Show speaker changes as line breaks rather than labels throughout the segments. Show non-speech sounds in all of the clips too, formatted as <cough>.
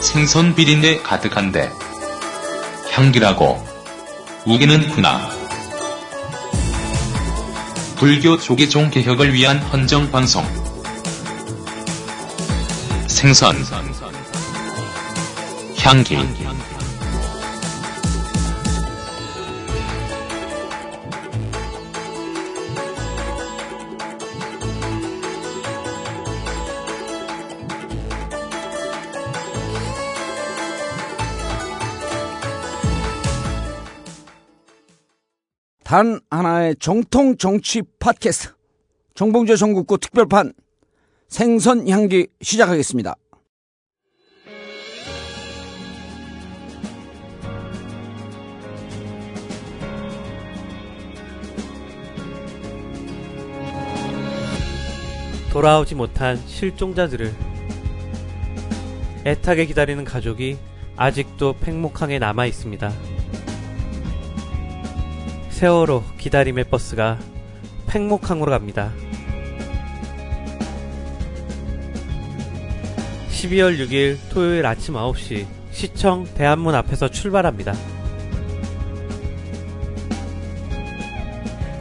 생선 비린내 가득한데 향기라고 우기는구나. 불교 조계종 개혁을 위한 헌정 방송. 생선. 향기
단 하나의 정통 정치 팟캐스트 정봉재 전국구 특별판 생선 향기 시작하겠습니다.
돌아오지 못한 실종자들을 애타게 기다리는 가족이 아직도 팽목항에 남아 있습니다. 세월호 기다림의 버스가 팽목항으로 갑니다. 12월 6일 토요일 아침 9시 시청 대한문 앞에서 출발합니다.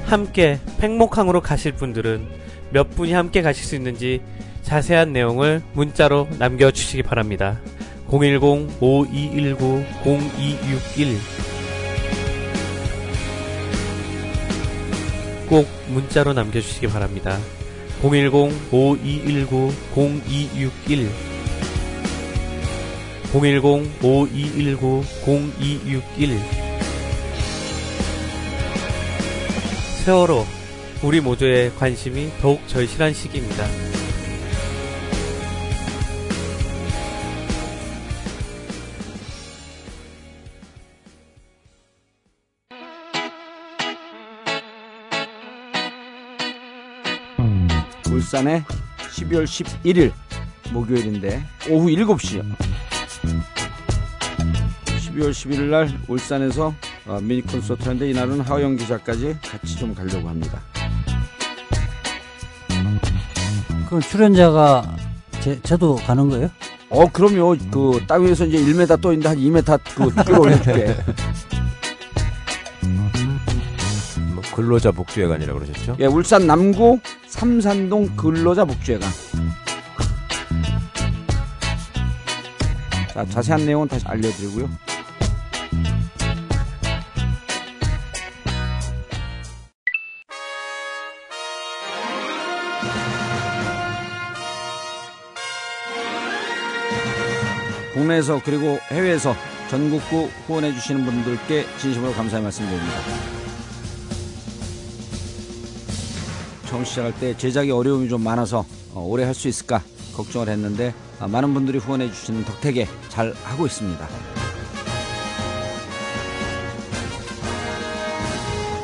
함께 팽목항으로 가실 분들은 몇 분이 함께 가실 수 있는지 자세한 내용을 문자로 남겨주시기 바랍니다. 010-5219-0261 꼭 문자로 남겨주시기 바랍니다. 010-5219-0261 010-5219-0261 세월호 우리 모두의 관심이 더욱 절실한 시기입니다.
울산에 12월 11일 목요일인데 오후 7시 12월 11일 날 울산에서 어, 미니 콘서트 하는데 이날은 하영 기자까지 같이 좀 가려고 합니다.
그럼 출연자가 제, 저도 가는 거예요?
어 그럼요 그 땅 위에서 이제 1m 떠 있는데 한 2m 그 끌어 올려줄게
뭐 근로자 복지회관이라고 그러셨죠?
예 울산 남구 삼산동 근로자 복지회관 자 자세한 내용은 다시 알려드리고요 국내에서 그리고 해외에서 전국구 후원해 주시는 분들께 진심으로 감사의 말씀드립니다. 처음 시작할 때 제작에 어려움이 좀 많아서 어, 오래 할 수 있을까 걱정을 했는데 아, 많은 분들이 후원해 주시는 덕택에 잘 하고 있습니다.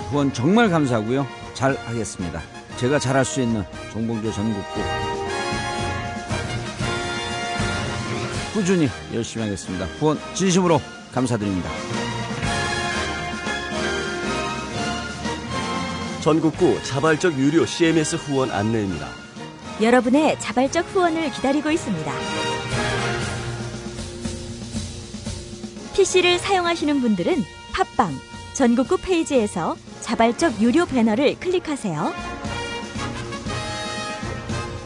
후원 정말 감사하고요. 잘 하겠습니다. 제가 잘할 수 있는 정봉조 전국구 꾸준히 열심히 하겠습니다. 후원 진심으로 감사드립니다.
전국구 자발적 유료 CMS 후원 안내입니다.
여러분의 자발적 후원을 기다리고 있습니다. PC를 사용하시는 분들은 팟빵 전국구 페이지에서 자발적 유료 배너를 클릭하세요.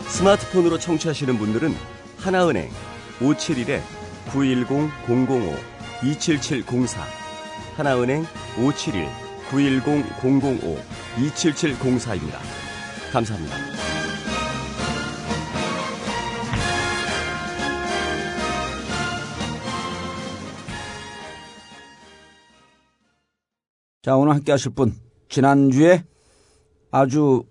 스마트폰으로 청취하시는 분들은 하나은행 571-910-005-27704 하나은행 571-910-005-27704입니다. 감사합니다.
자, 오늘 함께 하실 분. 지난주에 아주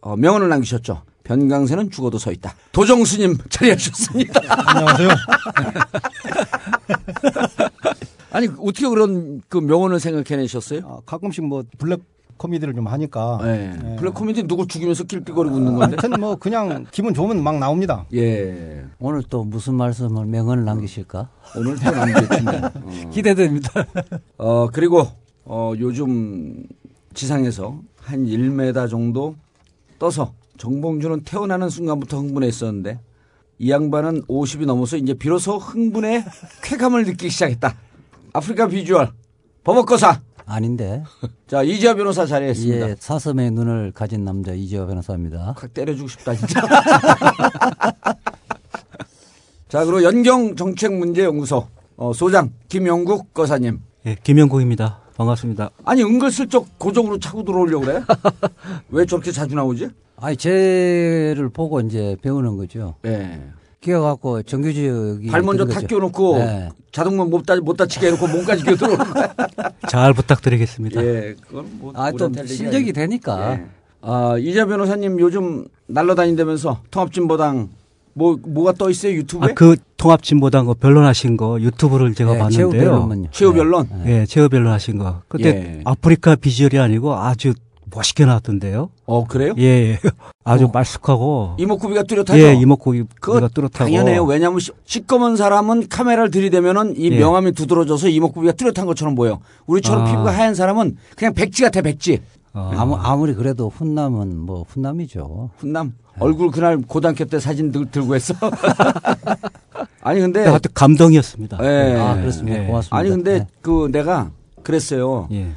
어, 명언을 남기셨죠. 변강세는 죽어도 서 있다. 도정스님 자리하셨습니다. <laughs>
안녕하세요. <laughs>
아니, 어떻게 그런 그 명언을 생각해내셨어요?
아, 가끔씩 뭐 블랙 코미디를 좀 하니까.
네.
네.
블랙 코미디 누굴 죽이면서 낄낄거리고 웃는 건데?
하여튼 뭐 그냥 기분 좋으면 막 나옵니다.
예.
오늘 또 무슨 말씀을 명언을 남기실까?
오늘 또 남겼습니다. <laughs> 어.
기대됩니다. <laughs>
어, 그리고, 어, 요즘 지상에서 한 1m 정도 떠서 정봉주는 태어나는 순간부터 흥분했었는데 이 양반은 50이 넘어서 이제 비로소 흥분의 쾌감을 느끼기 시작했다. 아프리카 비주얼 버벅거사.
아닌데. <laughs>
자 이지아 변호사 자리했습니다.
예, 사슴의 눈을 가진 남자 이지화 변호사입니다.
확 때려주고 싶다 진짜. <laughs> 자 그리고 연경 정책 문제 연구소 어, 소장 김영국 거사님.
예, 김영국입니다. 반갑습니다.
아니 은근슬쩍 고정으로 차고 들어오려고 그래? <laughs> 왜 저렇게 자주 나오지?
아니, 쟤를 보고 이제 배우는 거죠.
예.
끼어갖고 정규직이.
발 먼저 탁. 끼워놓고
네.
자동문 못, 다, 못 다치게 해놓고 몸까지 끼어 들어오는 거야.
잘 부탁드리겠습니다.
예, 그건 뭐
아, 또
우리한테 할 얘기가
실력이. 되니까.
예. 아, 이자 변호사님 요즘 날라다닌다면서 통합진보당 뭐 뭐가 떠 있어요 유튜브에?
아, 그 통합진보당 거 변론하신 거 유튜브를 제가
예, 최후
봤는데요.
변론문요.
최후 변론.
예, 최후 변론 하신 거. 그때
예.
아프리카 비주얼이 아니고 아주 멋있게 나왔던데요.
어 그래요?
예, 예. <laughs> 아주
어.
말쑥하고.
이목구비가 뚜렷하죠.
예, 이목구비가
그거
뚜렷하고.
당연해요. 왜냐하면 시- 시꺼먼 사람은 카메라를 들이대면은 이
예.
명암이 두드러져서 이목구비가 뚜렷한 것처럼 보여. 우리처럼
아.
피부가 하얀 사람은 그냥 백지 같아 백지.
어.
아무, 아무리 그래도 훈남은 뭐 훈남이죠.
훈남 얼굴 그날 고등학교 때 사진 들, 들고 했어. <laughs> <laughs> 아니 근데
하여튼 감동이었습니다.
예.
아, 그렇습니다.
예.
고맙습니다.
아니 근데
네.
그 내가 그랬어요.
예.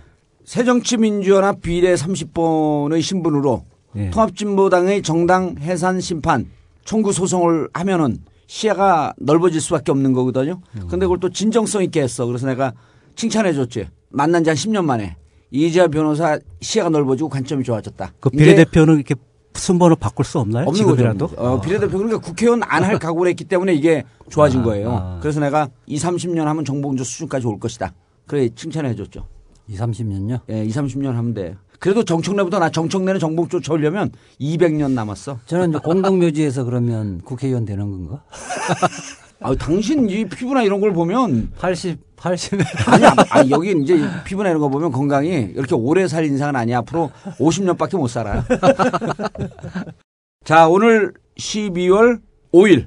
새정치민주연합 비례 30번의 신분으로
예.
통합진보당의 정당 해산 심판 청구 소송을 하면은 시야가 넓어질 수밖에 없는 거거든요.
음.
근데 그걸 또 진정성 있게 했어. 그래서 내가 칭찬해 줬지. 만난 지 한 10년 만에 이지아 변호사 시야가 넓어지고 관점이 좋아졌다.
그 비례대표는 이렇게 순번을 바꿀 수 없나요?
없는
지금이라도?
거죠. 어, 비례대표 그러니까 국회의원 안 할 각오를 했기 때문에 이게 좋아진
아,
거예요.
아.
그래서 내가 2, 30년 하면 정봉주 수준까지 올 것이다. 그래 칭찬해 줬죠.
2, 30년요?
예, 2, 30년 하면 돼. 그래도 정청래보다 나 정청래는 정봉 쫓아오려면 200년 남았어.
저는 이제 공동묘지에서 그러면 국회의원 되는 건가? <laughs>
아, 당신 이 피부나 이런 걸 보면
80, 80.
아니, 아니 여기 이제 이 피부나 이런 거 보면 건강이 이렇게 오래 살 인상은 아니야. 앞으로 50년밖에 못 살아. <laughs> 자, 오늘 12월 5일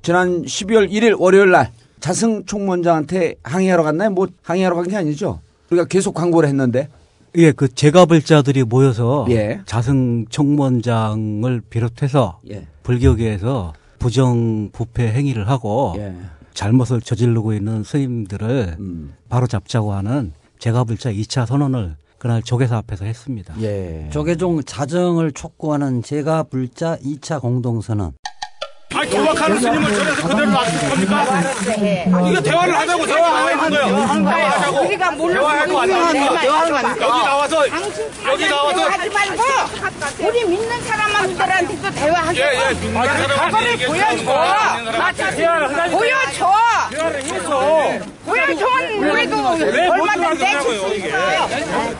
지난 12월 1일 월요일 날 자승 총무원장한테 항의하러 갔나요? 뭐 항의하러 간 게 아니죠. 우리가 계속 광고를 했는데.
예, 그 제가불자들이 모여서
예.
자승 총무원장을 비롯해서
예.
불교계에서 부정 부패 행위를 하고
예.
잘못을 저지르고 있는 스님들을
음.
바로 잡자고 하는 제가불자 2차 선언을 그날 조계사 앞에서 했습니다.
예.
조계종 자정을 촉구하는 제가 불자 2차 공동선언.
도박하는 스님을 저래서 그대로 놔둘 겁니까? 이거 대화를 하자고 대화하는 거예요. 하자고.
우리가 몰라.
대화해도 안 나옵니까? 여기 나와서 여기 나와서
하지 말고 우리 믿는 사람들한테도 대화하자.
예, 예, 믿는 사람한테
보여줘.
믿는 사람한테.
보여줘.
대화를 해서
보여주면 우리도 얼마든지 내줄 수 있어요.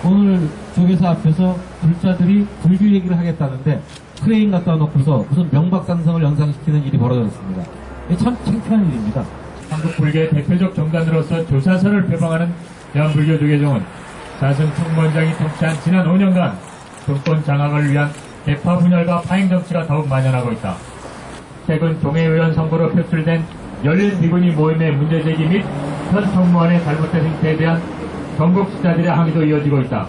오늘 조계사 앞에서 불자들이 불교 얘기를 하겠다는데 크레인 갖다 놓고서 무슨 명박산성을 연상시키는 일이 벌어졌습니다. 참 창피한 일입니다.
한국 불교의 대표적 종단으로서 조사선을 표방하는 대한불교 조계종은 자승 총무원장이 통치한 지난 5년간 정권 장악을 위한 계파 분열과 파행 정치가 더욱 만연하고 있다. 최근 종회의원 선거로 표출된 열린 비구니 모임의 문제제기 및 현 총무원의 잘못된 행태에 대한 전국 시자들의 항의도 이어지고 있다.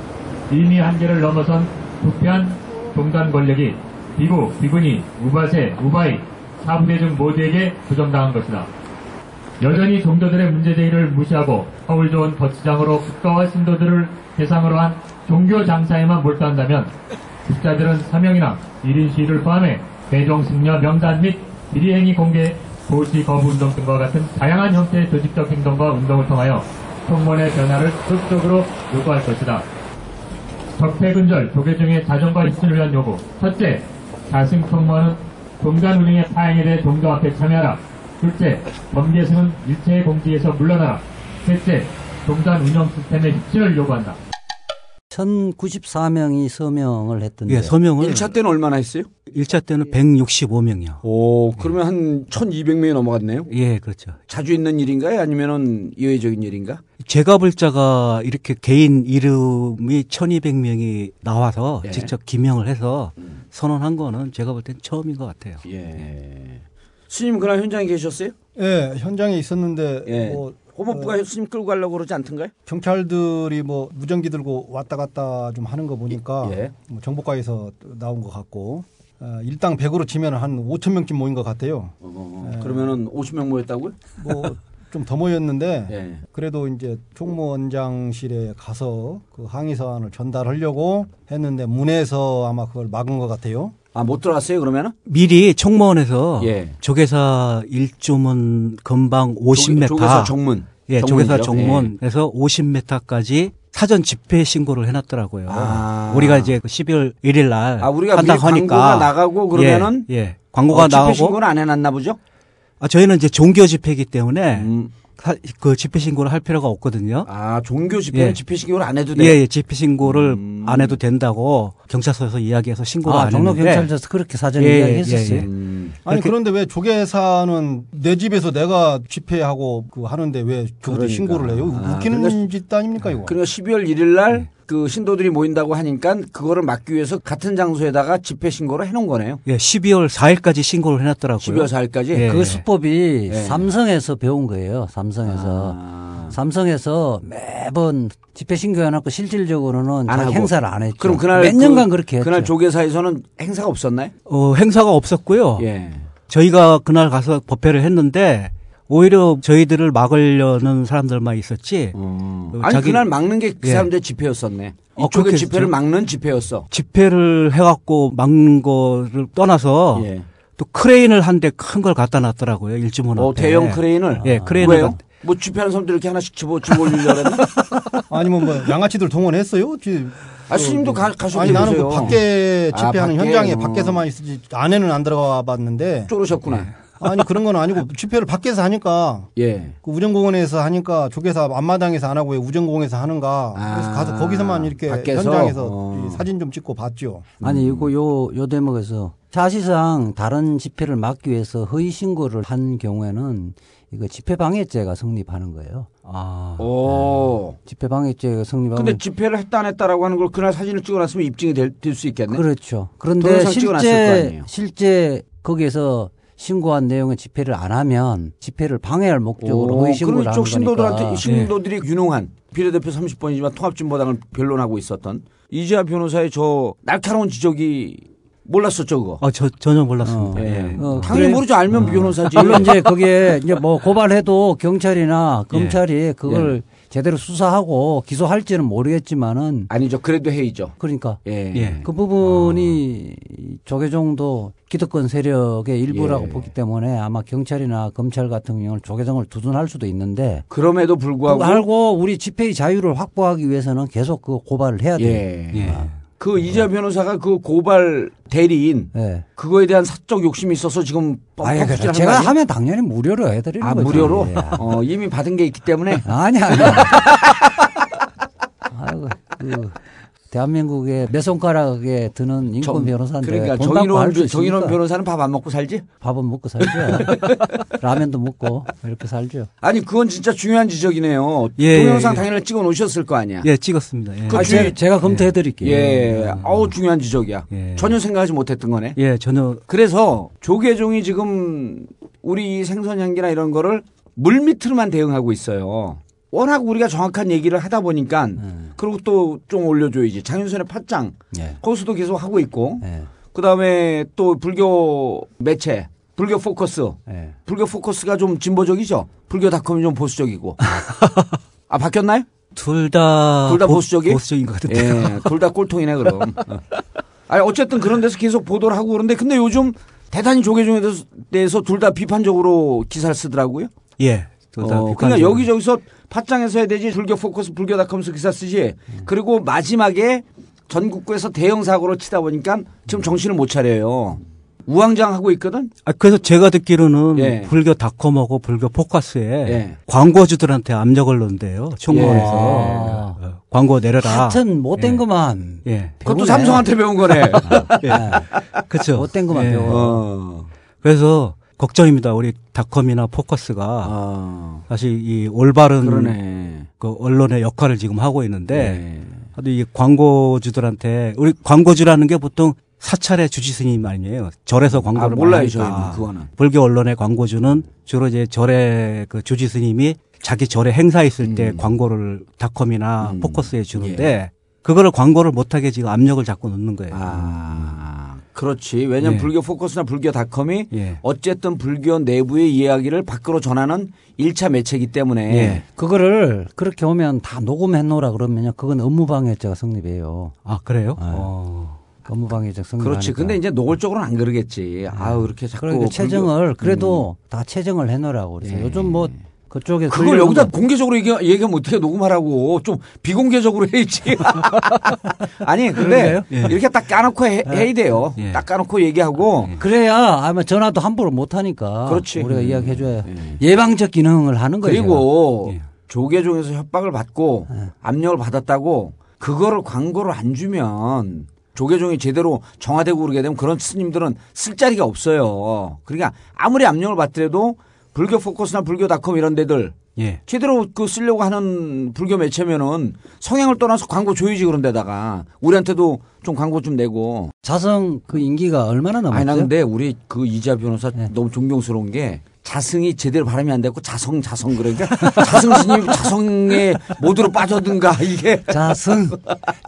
이미 한계를 넘어선 부패한 종단 권력이 비구, 비구니, 우바세, 우바이, 사부대 중 모두에게 부정당한 것이다. 여전히 종교들의 문제제기를 무시하고 허울 좋은 거치장으로 국가와 신도들을 대상으로 한 종교 장사에만 몰두한다면 국자들은 사명이나 1인 시위를 포함해 대종 승려 명단 및 비리행위 공개 도시 거부 운동 등과 같은 다양한 형태의 조직적 행동과 운동을 통하여 총무원의 변화를 적극적으로 요구할 것이다. 적폐근절 조계종의 자정과 입신을 위한 요구. 첫째, 자승 총무원은 종단 운영의 파행에 대해 종교 앞에 참여하라. 둘째, 범계승은 일체의 공지에서 물러나라. 셋째, 종단 운영 시스템의 혁신을 요구한다.
1094명이 서명을 했던데.
예, 서명을
1차 때는 얼마나 했어요?
1차 때는 165명이요.
오, 그러면 한 1200명이 넘어갔네요?
예, 그렇죠.
자주 있는 일인가요? 아니면은 예외적인 일인가?
제가불자가 이렇게 개인 이름이 1200명이 나와서
예.
직접 기명을 해서 선언한 거는 제가 볼 땐 처음인 것 같아요.
예. 스님 그날 현장에 계셨어요?
예, 현장에 있었는데
예.
뭐
호법부가 스님 끌고 가려고 그러지 않던가요?
경찰들이 뭐 무전기 들고 왔다 갔다 좀 하는 거 보니까
예.
뭐 정보과에서 나온 것 같고 어, 일당 100으로 치면 한 5천 명쯤 모인 것 같아요.
어, 그러면은 50명 모였다고요?
뭐 좀 더 모였는데 <laughs>
예.
그래도 이제 총무원장실에 가서 그 항의 사안을 전달하려고 했는데 문에서 아마 그걸 막은 것 같아요.
아, 못 들어갔어요, 그러면은?
미리 총무원에서
예.
조계사 일주문 건방 50m
조계사 정문.
예, 조계사. 정문에서 50m까지 사전 집회 신고를 해놨더라고요.
아.
우리가 이제 그 12월 1일 날
아, 우리가
한다고 하니까
광고가 나가고 그러면은
예, 예. 광고가
어, 집회
나가고
신고는 안 해놨나 보죠?
아, 저희는 이제 종교 집회이기 때문에
음.
사- 그 집회 신고를 할 필요가 없거든요.
아, 종교 집회는
예.
집회 신고를 안 해도 돼.
예, 예, 집회 신고를
음.
안 해도 된다고 경찰서에서 이야기해서 신고를
아,
안
종로
했는데
경찰서에서 그렇게 사전에
예,
이야기했었어요.
예, 예.
음.
아니 그런데 왜 조계사는 내 집에서 내가 집회하고 그 하는데 왜 그것도
그러니까.
신고를 해요?
아,
웃기는
그러니까
짓 아닙니까 이거?
그러니까 12월 1일 날 그 신도들이 모인다고 하니까 그거를 막기 위해서 같은 장소에다가 집회 신고를 해놓은 거네요.
예, 12월 4일까지 신고를 해놨더라고요.
12월 4일까지.
예.
그 수법이
예.
삼성에서 배운 거예요. 삼성에서.
아.
삼성에서 매번 집회 신고해놓고 실질적으로는
안 하고.
행사를 안 했죠.
그럼 그날
몇
그-
년간 그 렇게 했죠.
그날 조계사에서는 행사가 없었나요?
어, 행사가 없었고요.
예.
저희가 그날 가서 법회를 했는데 오히려 저희들을 막으려는 사람들만 있었지. 어,
아니
자기-
그날 막는 게그
예.
사람들의 집회였었네.
어,
이쪽의
그렇게
집회를. 막는 집회였어.
집회를 해갖고 막는 거를 떠나서
예.
또 크레인을 한 대 큰 걸 갖다 놨더라고요. 일주문 앞에.
어, 대형 크레인을.
예, 크레인을
왜요?
갖-
뭐 집회하는 사람들 이렇게 하나씩 집어 집어 올리려고 했나? <laughs>
아니면 뭐 양아치들 동원했어요? 지-
아, 스님도 가- 가셔도
아니 나는 그. 밖에
아,
집회하는
밖에?
현장에
어.
밖에서만 있지 안에는 안 들어가 봤는데
쫄으셨구나.
아니 그런 건 아니고 집회를 밖에서 하니까
예.
그 우정공원에서 하니까 조계사 앞마당에서 안 하고 왜 우정공원에서 하는가 그래서
아,
가서 거기서만 이렇게
밖에서?
현장에서
어.
이 사진 좀 찍고 봤죠.
아니 이거 요, 요 대목에서 사실상 다른 집회를 막기 위해서 허위 신고를 한 경우에는 이거 집회 방해죄가 성립하는 거예요.
아.
오.
집회 방해죄가 성립하면
근데 집회를 했다 안 했다라고 하는 걸 그날 사진을 찍어놨으면 입증이 될 수 있겠네.
그렇죠. 그런데
동영상 찍어놨을 거
실제
아니에요.
실제 거기에서 신고한 내용의 집회를 안 하면 집회를 방해할 목적으로
그럼
하는
이쪽 신도들한테
거니까.
신도들이 유능한 비례대표 30번이지만 통합진보당을 변론하고 있었던 이재하 변호사의 저 날카로운 지적이 몰랐었죠 그거.
어, 저, 전혀 몰랐습니다.
예.
예.
어,
당연히
그래.
모르죠 알면 변호사지.
물론 이제 거기에 이제 뭐 고발해도 경찰이나 검찰이 그걸 제대로 수사하고 기소할지는 모르겠지만은
아니죠 그래도 해이죠.
그러니까
예.
예.
그 부분이 조계종도 기득권 세력의 일부라고
예.
보기 때문에 아마 경찰이나 검찰 같은 경우는 조계종을 두둔할 수도 있는데
그럼에도 불구하고
그거 알고 우리 집회의 자유를 확보하기 위해서는 계속 그 고발을 해야 돼요.
예.
예.
그 이재하 변호사가 그 고발 대리인
예.
그거에 대한 사적 욕심이 있어서 지금 펌프질하는
그래.
거
제가
아니야?
하면 당연히 무료로 해드리는
아
거죠.
무료로
예.
어, 이미 받은 게 있기 때문에
아니, 아니. <laughs> 아이고, 그, 대한민국의 몇 손가락에 드는 인권
정-
변호사인데.
그러니까 정인원 정인원 변호사는 밥 안 먹고 살지?
밥은 먹고 살죠. <laughs> 라면도 먹고 이렇게 살죠.
아니 그건 진짜 중요한 지적이네요.
예,
동영상
예, 예.
당연히 찍어 놓으셨을 거 아니야.
예, 찍었습니다. 예.
그
아,
주의-
제가, 제가 검토해 드릴게요.
예, 어우 중요한 지적이야.
예.
전혀 생각하지 못했던 거네.
예, 전혀
그래서 조계종이 지금 우리 이 생선 향기나 이런 거를 물 밑으로만 대응하고 있어요. 워낙 우리가 정확한 얘기를 하다 보니까 그리고 또 좀 올려줘야지. 장윤선의 팟짱
예.
거기서도 계속 하고 있고
예.
그 다음에 또 불교 매체 불교 포커스
예.
불교 포커스가 좀 진보적이죠. 불교닷컴이 좀 보수적이고. <laughs> 아 바뀌었나요?
둘 다
둘 다 보수적이?
보수적인 것 같은데.
예, 둘 다 꼴통이네 그럼. <laughs> 어. 아니 어쨌든 그런 데서 계속 보도를 하고 그런데 근데 요즘 대단히 조계종에 대해서- 대해서 둘 다 비판적으로 기사를 쓰더라고요.
예. 둘다
어,
비판적으로.
그러니까 여기저기서 팟짱에서 해야 되지 불교 포커스 불교닷컴에서 기사 쓰지. 그리고 마지막에 전국구에서 대형 사고를 치다 보니까 지금 정신을 못 차려요. 우왕좌왕하고 있거든.
아, 그래서 제가 듣기로는
예.
불교 닷컴하고 불교 포커스에
예.
광고주들한테 압력을 넣는데요. 총무원에서
예.
어, 광고 내려라.
하여튼 못된
예.
것만.
예.
그것도. 삼성한테 배운 거네.
그렇죠.
못된 것만
예.
배워.
어.
그래서 걱정입니다. 우리 닷컴이나 포커스가
어.
사실 이 올바른
그러네.
그 언론의 역할을 지금 하고 있는데
네.
하도 이 광고주들한테 우리 광고주라는 게 보통 사찰의 주지 스님 아니에요. 절에서
아,
광고를
몰라요,
많이
저희는. 그거는.
불교 언론의 광고주는 주로 이제 절의 그 주지 스님이 자기 절에 행사 있을 때 광고를 닷컴이나
음.
포커스에 주는데 그거를 광고를 못하게 지금 압력을 자꾸 넣는 거예요.
아, 그렇지. 왜냐면
예.
불교 포커스나 불교닷컴이
예.
어쨌든 불교 내부의 이야기를 밖으로 전하는 1차 매체이기 때문에
예. 그거를 그렇게 오면 다 녹음해 놓으라 그러면요. 그건 업무방해죄가 성립해요.
아 그래요?
어. 업무방해죄 성립.
그렇지. 근데 이제 노골적으로는 안 그러겠지. 아우 이렇게 자꾸
그러니까
불교-
체정을 그래도 다 체정을 해 놓으라고 그래서
예.
요즘 뭐 그쪽에
그걸 여기다
거-
공개적으로 얘기, 얘기하면 어떻게 녹음하라고 좀 비공개적으로 해야지. <laughs> 아니 근데?
예.
이렇게 딱 까놓고 해, 해야 돼요.
예.
딱 까놓고 얘기하고
그래야 아마 전화도 함부로 못 하니까
그렇지.
우리가
음.
이야기해 줘야 예방적 기능을 하는 거죠.
그리고 조계종에서 협박을 받고 압력을 받았다고 그거를 광고를 안 주면 조계종이 제대로 정화되고 그러게 되면 그런 스님들은 쓸 자리가 없어요. 그러니까 아무리 압력을 받더라도 불교 포커스나 불교닷컴 이런 데들
예.
제대로 그 쓰려고 하는 불교 매체면은 성향을 떠나서 광고 줘야지 그런 데다가 우리한테도 좀 광고 좀 내고
자성 그 임기가 얼마나 남았어요?
아니 나 근데 우리 그 이자 변호사 너무 존경스러운 게 자승이 제대로 발음이 안 되고 자성 자성 그러니까 <laughs> 자승 스님 자성의 모두로 빠져든가 이게
자승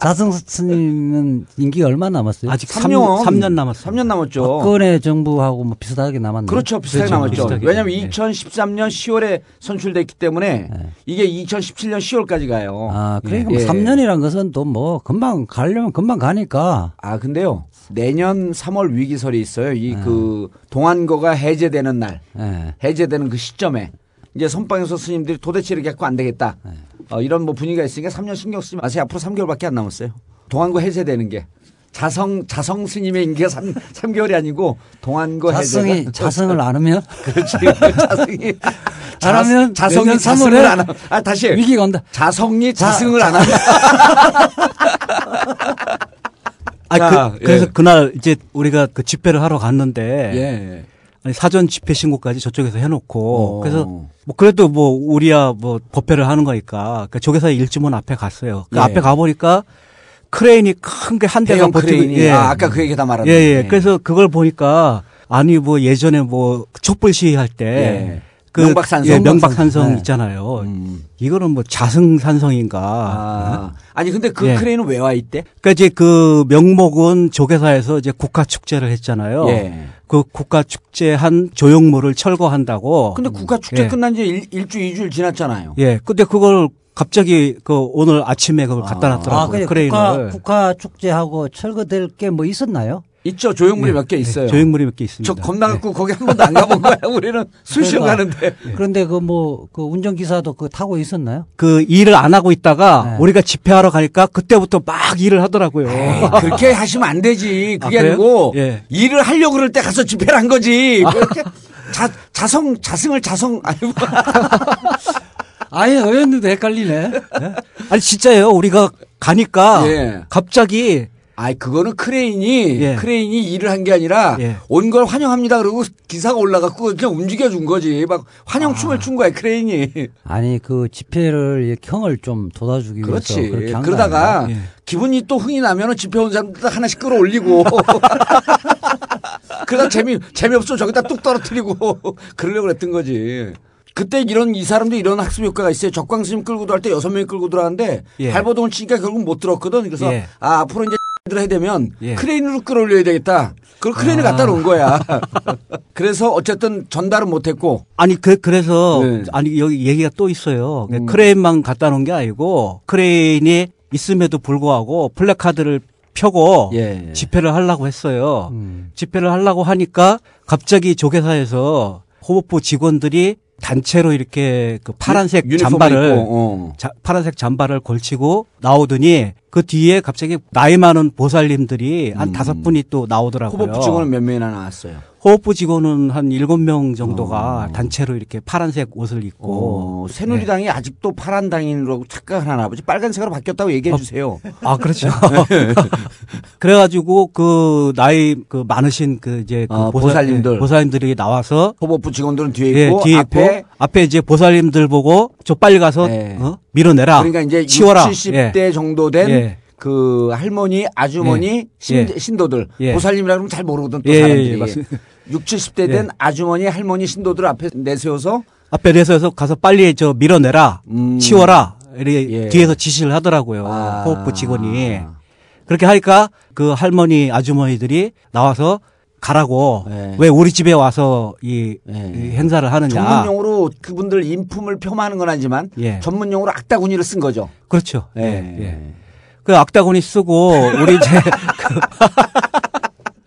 자승 스님은 임기가 얼마나 남았어요?
아직
삼 년.
삼년 남았어요.
3년 남았죠.
박근혜 정부하고 뭐 비슷하게 남았네.
그렇죠. 비슷하게 남았죠. 왜냐하면 2013년 10월에 선출됐기 때문에 이게 2017년 10월까지 가요.
아, 그러니까
예.
뭐 3년이란 것은 또 뭐 금방 가려면 금방 가니까.
아 근데요 내년 3월 위기설이 있어요.
네.
이그 동안거가 해제되는 날
예.
해제되는 그 시점에 이제 선방에서 스님들이 도대체 이렇게 갖고 안 되겠다.
네.
어, 이런 뭐 분위기가 있으니까 3년 신경 쓰지 마세요. 앞으로 3개월밖에 안 남았어요. 동안거 해제되는 게 자성 자성 스님의 임기가 3, <laughs> 삼개월이 아니고 동안거
자성이 <laughs>
해제가 <laughs>
자성을 안 하면
그렇지 자성이
안 하면
자성이
내년
자성을
3월에
안 하. 아 다시
위기가 온다.
자성이
자-
자승을 안
자-
한다.
아,
자,
그, 그래서
예.
그날 이제 우리가 그 집회를 하러 갔는데
예.
아니, 사전 집회 신고까지 저쪽에서 해놓고
어.
그래서 뭐 그래도 뭐 우리야 뭐 법회를 하는 거니까 그 조계사 일주문 앞에 갔어요. 그
예.
앞에 가보니까 크레인이 큰 게 한 대가 버티고
크레인이. 아, 아까 그 얘기 다 말았네.
예, 예.
예.
그래서 그걸 보니까 아니 뭐 예전에 뭐 촛불 시위할 때
예.
그
명박산성?
예, 명박산성
네.
있잖아요.
음.
이거는 뭐 자승산성인가.
아, 아니 근데 그
예.
크레인은 왜 와 있대?
그러니까 이제 그 명목은 조계사에서 이제 국화 축제를 했잖아요.
예.
그 국화 축제한 조형물을 철거한다고.
근데 국화 축제
예.
끝난 지 일, 일주 이주일 지났잖아요.
예. 근데 그걸 갑자기 그 오늘 아침에 그걸 갖다
아,
놨더라고요.
그래
크레인을.
국가 국가 축제하고 철거될 게 뭐 있었나요?
있죠. 조형물이
예.
몇개 있어요.
예, 조형물이 몇 개 있습니다.
저 겁나 갖고 거기 한 번도 안 가본 거야. 우리는 <laughs>
그러니까.
가는데.
그런데 그뭐그 운전기사도 그 타고 있었나요?
그 일을 안 하고 있다가
네.
우리가 집회하러 가니까 그때부터 막 일을 하더라고요.
그렇게 하시면 안 되지. 그게
아, 그래요?
아, 니고
예.
일을 하려고 그럴 때 가서 집회를 한 거지. 그렇게 자, 자성, 자승을 자성, 아이고. <laughs>
아예 의원들도 헷갈리네.
아니 진짜예요. 우리가 가니까
예.
갑자기
아이, 그거는 크레인이,
예.
크레인이 일을 한 게 아니라
예.
온걸 환영합니다. 그러고 기사가 올라갔고 그냥 움직여 준 거지. 막 환영 춤을 춘 거야, 크레인이.
아니 그 집회를 이 흥을 좀 돋아주기
그렇지.
위해서 그렇게
그러다가?
예.
기분이 또 흥이 나면은 집회 온 사람들 하나씩 끌어올리고. <laughs> 그러다 재미, 재미없어 저기다 뚝 떨어뜨리고 <laughs> 그러려고 그랬던 거지. 그때 이런, 이 사람도 이런 학습 효과가 있어요. 적광 스님 끌고 들어갈 때 여섯 명이 끌고 들어가는데
예.
발버둥을 치니까 결국 못 들었거든. 그래서
예.
아, 앞으로 이제 들 해야 되면
예.
크레인으로 끌어올려야 되겠다. 그걸 크레인을
아.
갖다 놓은 거야. <laughs> 그래서 어쨌든 전달은 못했고.
아니 그 그래서
네.
아니 여기 얘기가 또 있어요.
음.
크레인만 갖다 놓은 게 아니고 크레인이 있음에도 불구하고 플래카드를 펴고
예.
집회를 하려고 했어요.
음.
집회를 하려고 하니까 갑자기 조계사에서 호법부 직원들이 단체로 이렇게 그 파란색
유니폼을
잠바를
입고, 어.
자- 파란색 잠바를 걸치고 나오더니 그 뒤에 갑자기 나이 많은 보살님들이 한 다섯 분이 또 나오더라고요.
음. 호법부 직원은 몇 명이나 나왔어요.
호흡부 직원은 한 일곱 명 정도가 단체로 이렇게 파란색 옷을 입고
어, 새누리당이 아직도 파란 당인으로 착각을 하나 보지 빨간색으로 바뀌었다고 얘기해 주세요.
아 그렇죠. <laughs> <laughs> 그래가지고 그 나이 그 많으신 그 이제 그
어,
보살-
보살님들.
예, 보살님들이 나와서
호법부 직원들은 뒤에
예,
있고
뒤에
앞에
있고 앞에 이제 보살님들 보고 저 빨리 가서
네.
어? 밀어내라.
그러니까 이제
치워라.
60,
예.
70대 정도 된
예.
그 할머니, 아주머니,
예.
신,
예.
신도들
예.
보살님이라 그러면 잘 모르거든 또
예, 예,
사람들이.
예, 맞습니다.
60, 70대 된
예.
아주머니, 할머니, 신도들 앞에 내세워서
앞에 내서서 가서 빨리 저 밀어내라.
음.
치워라. 이렇게
예.
뒤에서 지시를 하더라고요.
아.
호흡부 직원이. 그렇게 하니까 그 할머니 아주머니들이 나와서 가라고
네.
왜 우리 집에 와서 이, 이 행사를 하느냐.
전문용어로 그분들 인품을 폄하하는 건 아니지만
예.
전문용어로 악다구니를 쓴 거죠.
그렇죠.
예.
예. 그 악다구니 쓰고 우리 이제 <laughs> 그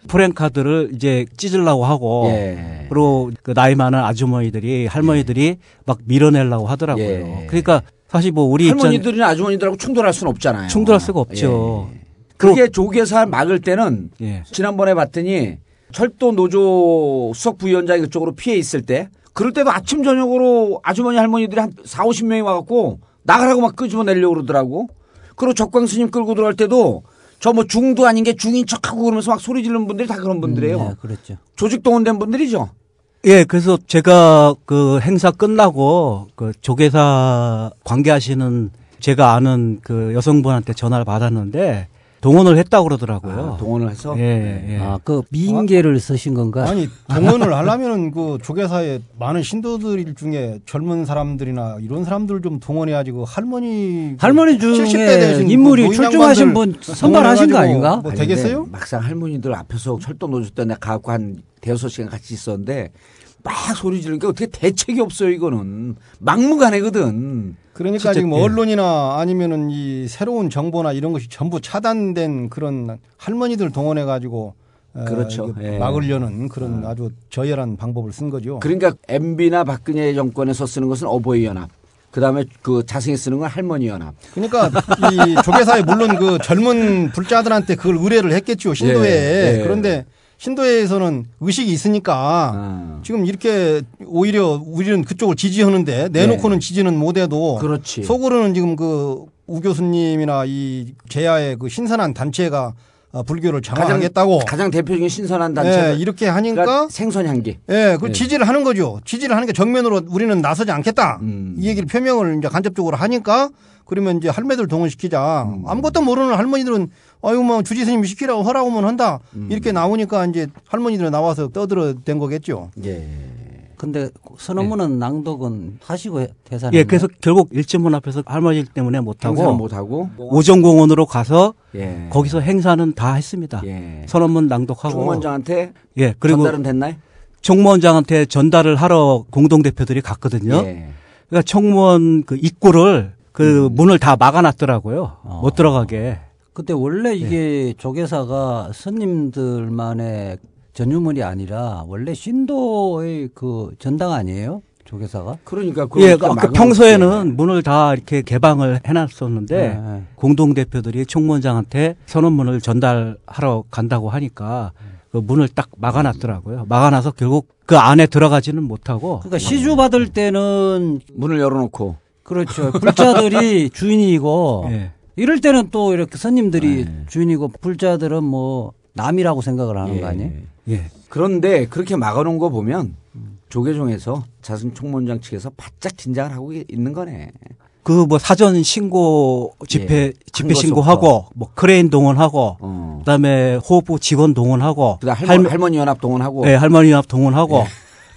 프랭 카드를 이제 찢으려고 하고
예.
그리고 그 나이 많은 아주머니들이 할머니들이 막 밀어내려고 하더라고요.
예.
그러니까 사실 뭐 우리
할머니들이나 아주머니들하고 충돌할 수는 없잖아요.
충돌할 수가 없죠.
예. 그게 조계사 막을 때는
예.
지난번에 봤더니 철도 노조 수석 부위원장이 그쪽으로 피해 있을 때 그럴 때도 아침 저녁으로 아주머니 할머니들이 한 4, 50명이 와 갖고 나가라고 막 끄집어내려고 그러더라고. 그리고 적광 스님 끌고 들어갈 때도 저 뭐 중도 아닌 게 중인 척하고 그러면서 막 소리 지르는 분들이 다 그런 분들이에요.
네, 그렇죠.
조직 동원된 분들이죠.
예, 그래서 제가 그 행사 끝나고 그 조계사 관계하시는 제가 아는 그 여성분한테 전화를 받았는데 동원을 했다고 그러더라고요.
아, 동원을 해서
예, 예.
아, 그 미인계를 쓰신 건가?
아니 동원을 하려면은 그 조계사에 많은 신도들 중에 젊은 사람들이나 이런 사람들 좀 동원해야지 그 할머니
할머니
그
중에
70대 되신
인물이
그
출중하신 분 선발하신 거 아닌가?
뭐 되겠어요?
막상 할머니들 앞에서 철도 노조 때 내가 가갖고 한 대여섯 시간 같이 있었는데 막 소리 지르니까 어떻게 대책이 없어요 이거는 막무가내거든.
그러니까 지금
예.
언론이나 아니면은 이 새로운 정보나 이런 것이 전부 차단된 그런 할머니들 동원해 가지고
그렇죠. 예.
막으려는 그런 아주 저열한 방법을 쓴 거죠.
그러니까 MB나 박근혜 정권에서 쓰는 것은 어버이 연합. 그다음에 그 자승이 쓰는 건 할머니 연합.
그러니까 이 조계사에 물론 그 젊은 불자들한테 그걸 의뢰를 했겠죠 신도에 <laughs>
예, 예.
그런데 신도에서는 의식이 있으니까
아.
지금 이렇게 오히려 우리는 그쪽을 지지하는데 내놓고는 지지는 못해도
네. 그렇지.
속으로는 지금 그 우 교수님이나 이 제야의 그 신선한 단체가 어, 불교를 장악하겠다고
가장 대표적인 신선한 단체가
예, 이렇게 하니까
그러니까 생선향기.
예, 그
예.
지지를 하는 거죠. 지지를 하는 게 정면으로 우리는 나서지 않겠다.
음.
이 얘기를 표명을 이제 간접적으로 하니까 그러면 이제 할매들 동원시키자.
음.
아무것도 모르는 할머니들은 아유 뭐 주지 스님 시키라고 하라고만 한다.
음.
이렇게 나오니까 이제 할머니들이 나와서 떠들어 댄 거겠죠.
예.
근데 선언문은 낭독은 하시고 대사는
예, 그래서 결국 일진문 앞에서 할머니 때문에 못하고
못 하고
오정공원으로 가서
예.
거기서 행사는 다 했습니다.
예.
선언문 낭독하고
총무원장한테
예, 그리고
전달은 됐나요?
총무원장한테 전달을 하러 공동 대표들이 갔거든요.
예.
그러니까 총무원 그 입구를 그 문을 다 막아놨더라고요. 못 들어가게.
근데 원래 이게 조계사가 스님들만의 전유물이 아니라 원래 신도의 그 전당 아니에요? 조계사가?
그러니까
예,
그
평소에는 문을 다 이렇게 개방을 해놨었는데
네, 네.
공동 대표들이 총무원장한테 선언문을 전달하러 간다고 하니까 그 문을 딱 막아놨더라고요. 막아놔서 결국 그 안에 들어가지는 못하고.
그러니까 시주 받을 때는
문을 열어놓고
그렇죠. 불자들이 <laughs> 주인이고
예.
이럴 때는 또 이렇게 스님들이 주인이고 불자들은 뭐 남이라고 생각을 하는
예.
거 아니에요?
예.
그런데 그렇게 막아놓은 거 보면 조계종에서 자승 총무원장 측에서 바짝 긴장을 하고 있는 거네.
그 뭐 사전 신고 집회
예,
집회
큰
신고하고 뭐 크레인 동원하고
어.
그다음에 호법부 직원 동원하고
그다음 할머, 할머니 연합 동원하고
네, 할머니 연합 동원하고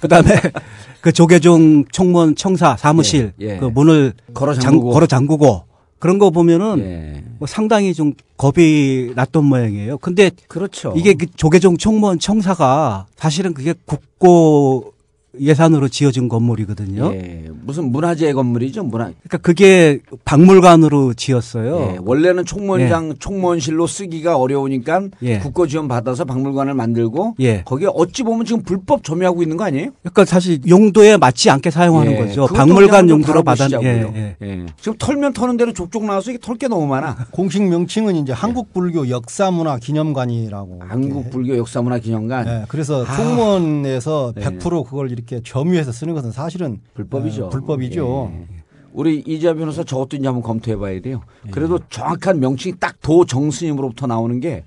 그다음에 <laughs> 그 조계종 총무원 청사 사무실
예, 예.
그 문을
걸어
장-
잠그고.
걸어 잠그고 그런 거 보면은
예.
뭐 상당히 좀 겁이 났던 모양이에요. 근데
그렇죠.
이게 그 조계종 총무원 청사가 사실은 그게 국고 예산으로 지어진 건물이거든요.
예, 무슨 문화재 건물이죠, 문화.
그러니까 그게 박물관으로 지었어요.
예, 원래는 총무원장 총무원실로 쓰기가 어려우니까
예.
국고 지원 받아서 박물관을 만들고
예.
거기에 어찌 보면 지금 불법 점유하고 있는 거 아니에요?
그러니까 사실 용도에 맞지 않게 사용하는
예,
거죠. 박물관 용도로.
다뤄보시자고요.
예, 예.
예. 지금 털면 터는 대로 족족 나와서 이게 털 게 너무 많아. <laughs>
공식 명칭은 이제 한국 불교 역사문화 기념관이라고.
한국 불교 역사문화 기념관
예, 그래서
아.
총무원에서
네.
100% 그걸 이렇게 점유해서 쓰는 것은 사실은
불법이죠.
어, 불법이죠.
예. 우리 이지아 변호사 저것도 이제 한번 검토해 봐야 돼요. 그래도 정확한 명칭이 딱 도 정스님으로부터 나오는 게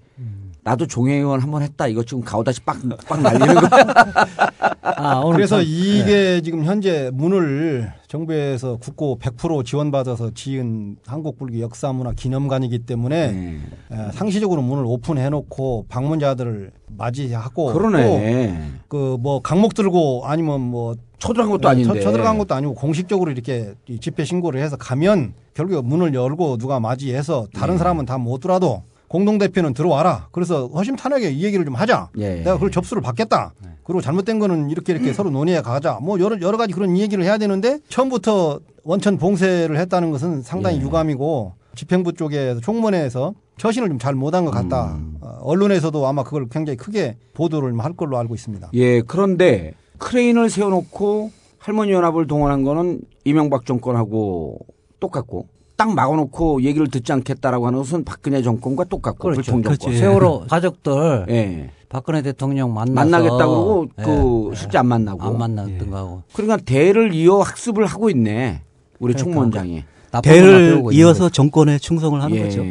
나도 종회의원 한 번 했다. 이거 지금 가오다시 빡 빡 날리는 거. <laughs>
아, 오늘
그래서
참-
이게 지금 현재 문을 정부에서 국고 100% 지원받아서 지은 한국불교 역사문화 기념관이기 때문에
네.
에, 상시적으로 문을 오픈해놓고 방문자들을 맞이하고
그러네.
그뭐 강목 들고 아니면 뭐
쳐들어간 것도
예,
아닌데.
쳐, 들어간 것도 아니고 공식적으로 이렇게 이 집회 신고를 해서 가면 결국 문을 열고 누가 맞이해서 다른
네.
사람은 다 못 들어도 공동대표는 들어와라. 그래서 허심탄회하게 이 얘기를 좀 하자.
예.
내가 그걸 접수를 받겠다. 그리고 잘못된 거는 이렇게 이렇게 서로 논의해 가자. 뭐 여러 여러 가지 그런 얘기를 해야 되는데 처음부터 원천 봉쇄를 했다는 것은 상당히 유감이고 집행부 쪽에 총무원에서 처신을 좀 잘 못한 것 같다. 어, 언론에서도 아마 그걸 굉장히 크게 보도를 할 걸로 알고 있습니다.
예, 그런데 크레인을 세워놓고 할머니 연합을 동원한 거는 이명박 정권하고 똑같고 딱 막아놓고 얘기를 듣지 않겠다라고 하는 것은 박근혜 정권과 똑같고
그렇죠.
불통 정권.
세월호 가족들
예.
박근혜 대통령 만나서
만나겠다 그러고 그
예.
실제 안 만나고
안 만났던 거하고
그러니까 대를 이어 학습을 하고 있네 우리
그러니까.
총무원장이
대를 이어서. 정권에 충성을 하는
예.
거죠.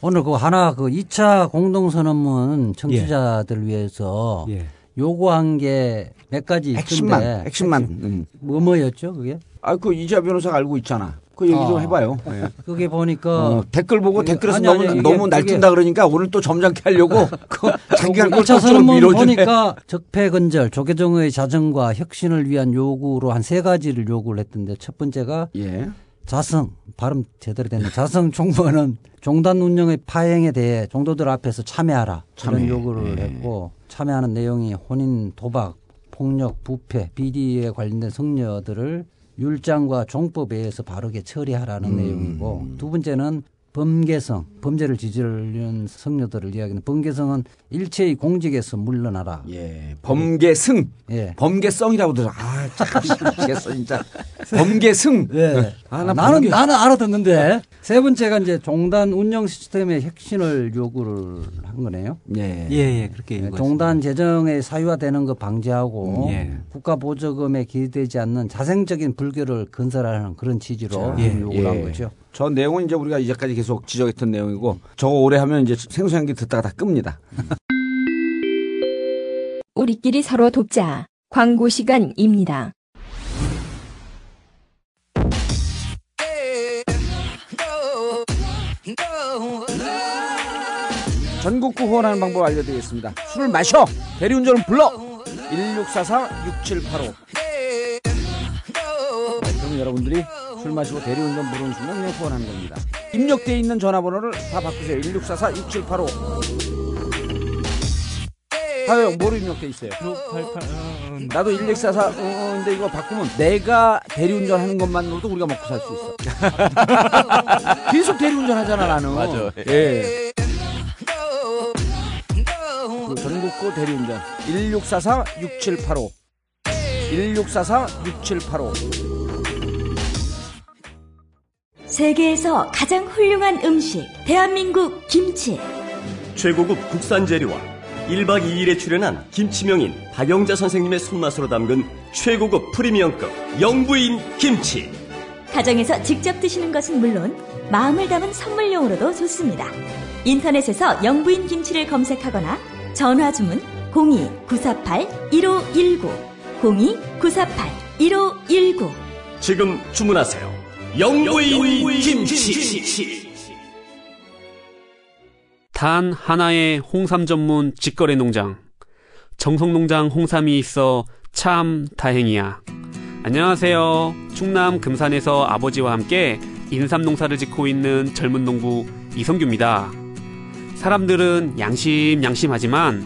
오늘 그 하나 그 2차 공동선언문 청취자들 위해서
예.
요구한 게 몇 가지 있던데
핵심만 핵심만. 음.
뭐 뭐였죠 그게?
아그 이지아 변호사가 알고 있잖아. 그 얘기 좀
아.
해봐요. 예.
그게 보니까
어, 댓글 보고
그게-
댓글에서
아니,
너무
아니, 이게-
너무 날뛴다 그러니까 오늘 또 점잖게 하려고 <laughs> <laughs> 그 자기가 그걸
2차
꼴깍지로
선언문. 보니까 적폐건절, 조계종의 자정과 혁신을 위한 요구로 한 세 가지를 요구를 했던데 첫 번째가
예.
자성 발음 제대로 됐네. 자성 총무는 종단 운영의 파행에 대해 종도들 앞에서 참여하라
참여.
이런 요구를
예.
했고 참여하는 내용이 혼인, 도박, 폭력, 부패, 비리에 관련된 성녀들을 율장과 종법에 의해서 바르게 처리하라는
음.
내용이고 두 번째는 범계성, 범죄를 지지하는 성녀들을 이야기하는 범계성은 일체의 공직에서 물러나라.
예. 범계승.
예.
범계성이라고 들어. 아, 참 미치겠어 진짜. 범계승.
예.
아, 나
나는
범계-
나는 알아듣는데 세 번째가 이제 종단 운영 시스템의 혁신을 요구를 한 거네요.
예.
예, 예, 그렇게
예, 종단 재정의 사유화되는 거 방지하고
예.
국가 보조금에 기대되지 않는 자생적인 불교를 건설하는 그런 취지로
예,
요구를 한
예.
거죠.
저 내용은 이제 우리가 이제까지 계속 지적했던 내용이고 저거 오래 하면 이제 생소한게 듣다가 다 끕니다. <laughs>
우리끼리 서로 돕자. 광고 시간입니다.
전국구 후원하는 방법 알려드리겠습니다. 술을 마셔! 대리운전을 불러! 1644-6785. 그럼 여러분들이 술 마시고 대리운전 순간 그냥 후원하는 겁니다. 입력되어 있는 전화번호를 다 바꾸세요. 1644-6785. 아유, 뭐로 입력돼 있어요? 나도 1644인데 이거 바꾸면 내가 대리운전 하는 것만으로도 우리가 먹고 살 수 있어. <laughs> 계속 대리운전 하잖아, 나는.
맞아.
예. 그 전국구 대리운전 1644-6785 1644-6785
세계에서 가장 훌륭한 음식 대한민국 김치
최고급 국산 재료와 1박 2일에 출연한 김치명인 박영자 선생님의 손맛으로 담근 최고급 프리미엄급 영부인 김치.
가정에서 직접 드시는 것은 물론 마음을 담은 선물용으로도 좋습니다. 인터넷에서 영부인 김치를 검색하거나 전화 주문 02-948-1519 02-948-1519
지금 주문하세요. 영부인, 김치.
단 하나의 홍삼 전문 직거래 농장. 정성농장 홍삼이 있어 참 다행이야. 안녕하세요. 충남 금산에서 아버지와 함께 인삼 농사를 짓고 있는 젊은 농부 이성규입니다. 사람들은 양심 양심하지만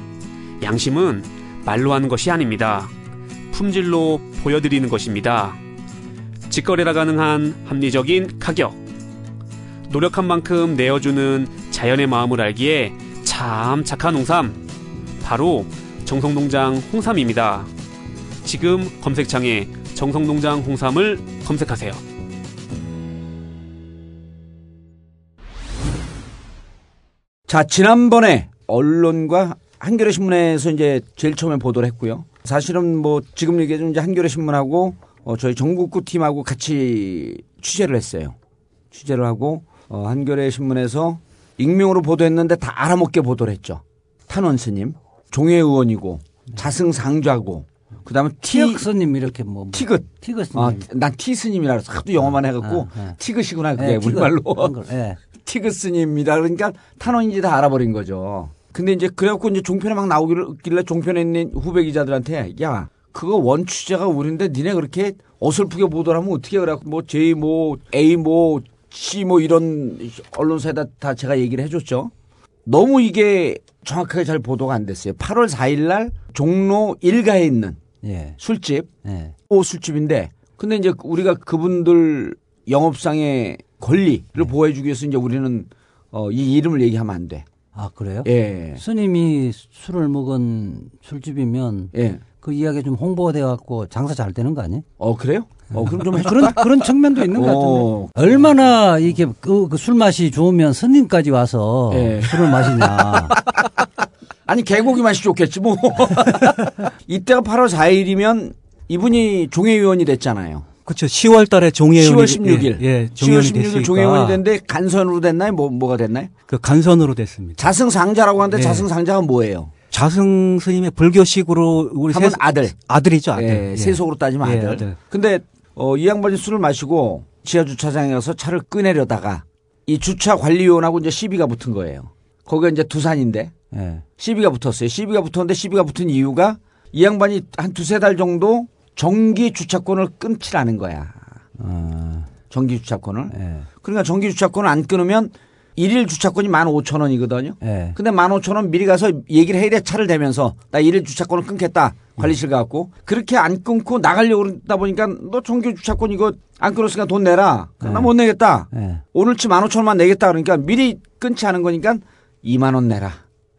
양심은 말로 하는 것이 아닙니다. 품질로 보여드리는 것입니다. 직거래가 가능한 합리적인 가격. 노력한 만큼 내어주는 자연의 마음을 알기에 참 착한 홍삼. 바로 정성농장 홍삼입니다. 지금 검색창에 정성농장 홍삼을 검색하세요.
자, 지난번에 언론과 한겨레 신문에서 이제 제일 처음에 보도를 했고요. 사실은 뭐 지금 얘기해 준 이제 한겨레 신문하고 어, 저희 전국구 팀하고 같이 취재를 했어요. 취재를 하고 어, 한겨레 신문에서 익명으로 보도했는데 다 알아먹게 보도를 했죠. 탄원 스님, 종회 의원이고 자승 상좌고 그다음에 티
티역 스님 이렇게 뭐
티긋
티긋 스님.
아, 난 티 스님이라 해서 하도 영어만 해갖고
아, 아.
티긋이구나 그게
예, 티긋.
우리말로
한글, 예.
티그스님입니다. 그러니까 탄원인지 다 알아버린 거죠. 근데 이제 그래갖고 이제 종편에 막 나오길래 종편에 있는 후배 기자들한테 야 그거 원 취재가 우린데 니네 그렇게 어설프게 보도를 하면 어떻게 그래갖고 뭐 J 뭐 A 뭐 C 뭐 이런 언론사에다 다 제가 얘기를 해줬죠. 너무 이게 정확하게 잘 보도가 안 됐어요. 8월 4일 날 종로 일가에 있는
예.
술집,
예.
오 술집인데 근데 이제 우리가 그분들 영업상의 권리를
네.
보호해주기 위해서 이제 우리는 어, 이 이름을 얘기하면 안 돼.
아 그래요?
예.
스님이 술을 먹은 술집이면
예.
그 이야기 좀 홍보가 돼 갖고 장사 잘 되는 거 아니에요?
어 그래요? 어 그럼 좀?
그런 그런 측면도 있는 것
어.
같은데 얼마나 이게 그, 그 술 맛이 좋으면 스님까지 와서
예.
술을 마시냐? <laughs>
아니 개고기 맛이 좋겠지 뭐. <laughs> 이때가 8월 4일이면 이분이 종회의원이 됐잖아요.
그렇죠. 10월 달에 종회의원이
10월 16일.
예, 예
10월
종회의원이
16일
됐으니까
종회의원이 됐는데 간선으로 됐나요? 뭐 뭐가 됐나요?
그 간선으로 됐습니다.
자승상자라고 하는데
예.
자승상자가 뭐예요?
자승 스님의 불교식으로 우리
하면
세-
아들.
아들이죠, 아들.
예,
예.
세속으로 따지면
예,
아들.
아들.
근데 어, 이 양반이 술을 마시고 지하 주차장에 가서 차를 끄내려다가 이 주차 관리위원하고 이제 시비가 붙은 거예요. 거기가 이제 두산인데
예.
시비가 붙었어요. 시비가 붙었는데 시비가 붙은 이유가 이 양반이 한 두세 달 정도 정기 주차권을 않은 거야. 정기 주차권을.
예.
그러니까 정기 주차권을 안 끊으면 일일 주차권이 15,000원이거든요.
예.
근데 15,000원 미리 가서 얘기를 해야 돼 차를 대면서 나 일일 주차권을 끊겠다. 관리실 가갖고 그렇게 안 끊고 나가려고 그러다 보니까 너 정기 주차권 이거 안 끊었으니까 돈 내라. 나 못 내겠다.
예.
오늘치 15,000원만 내겠다. 그러니까 미리 끊지 않은 거니까 2만 원 내라.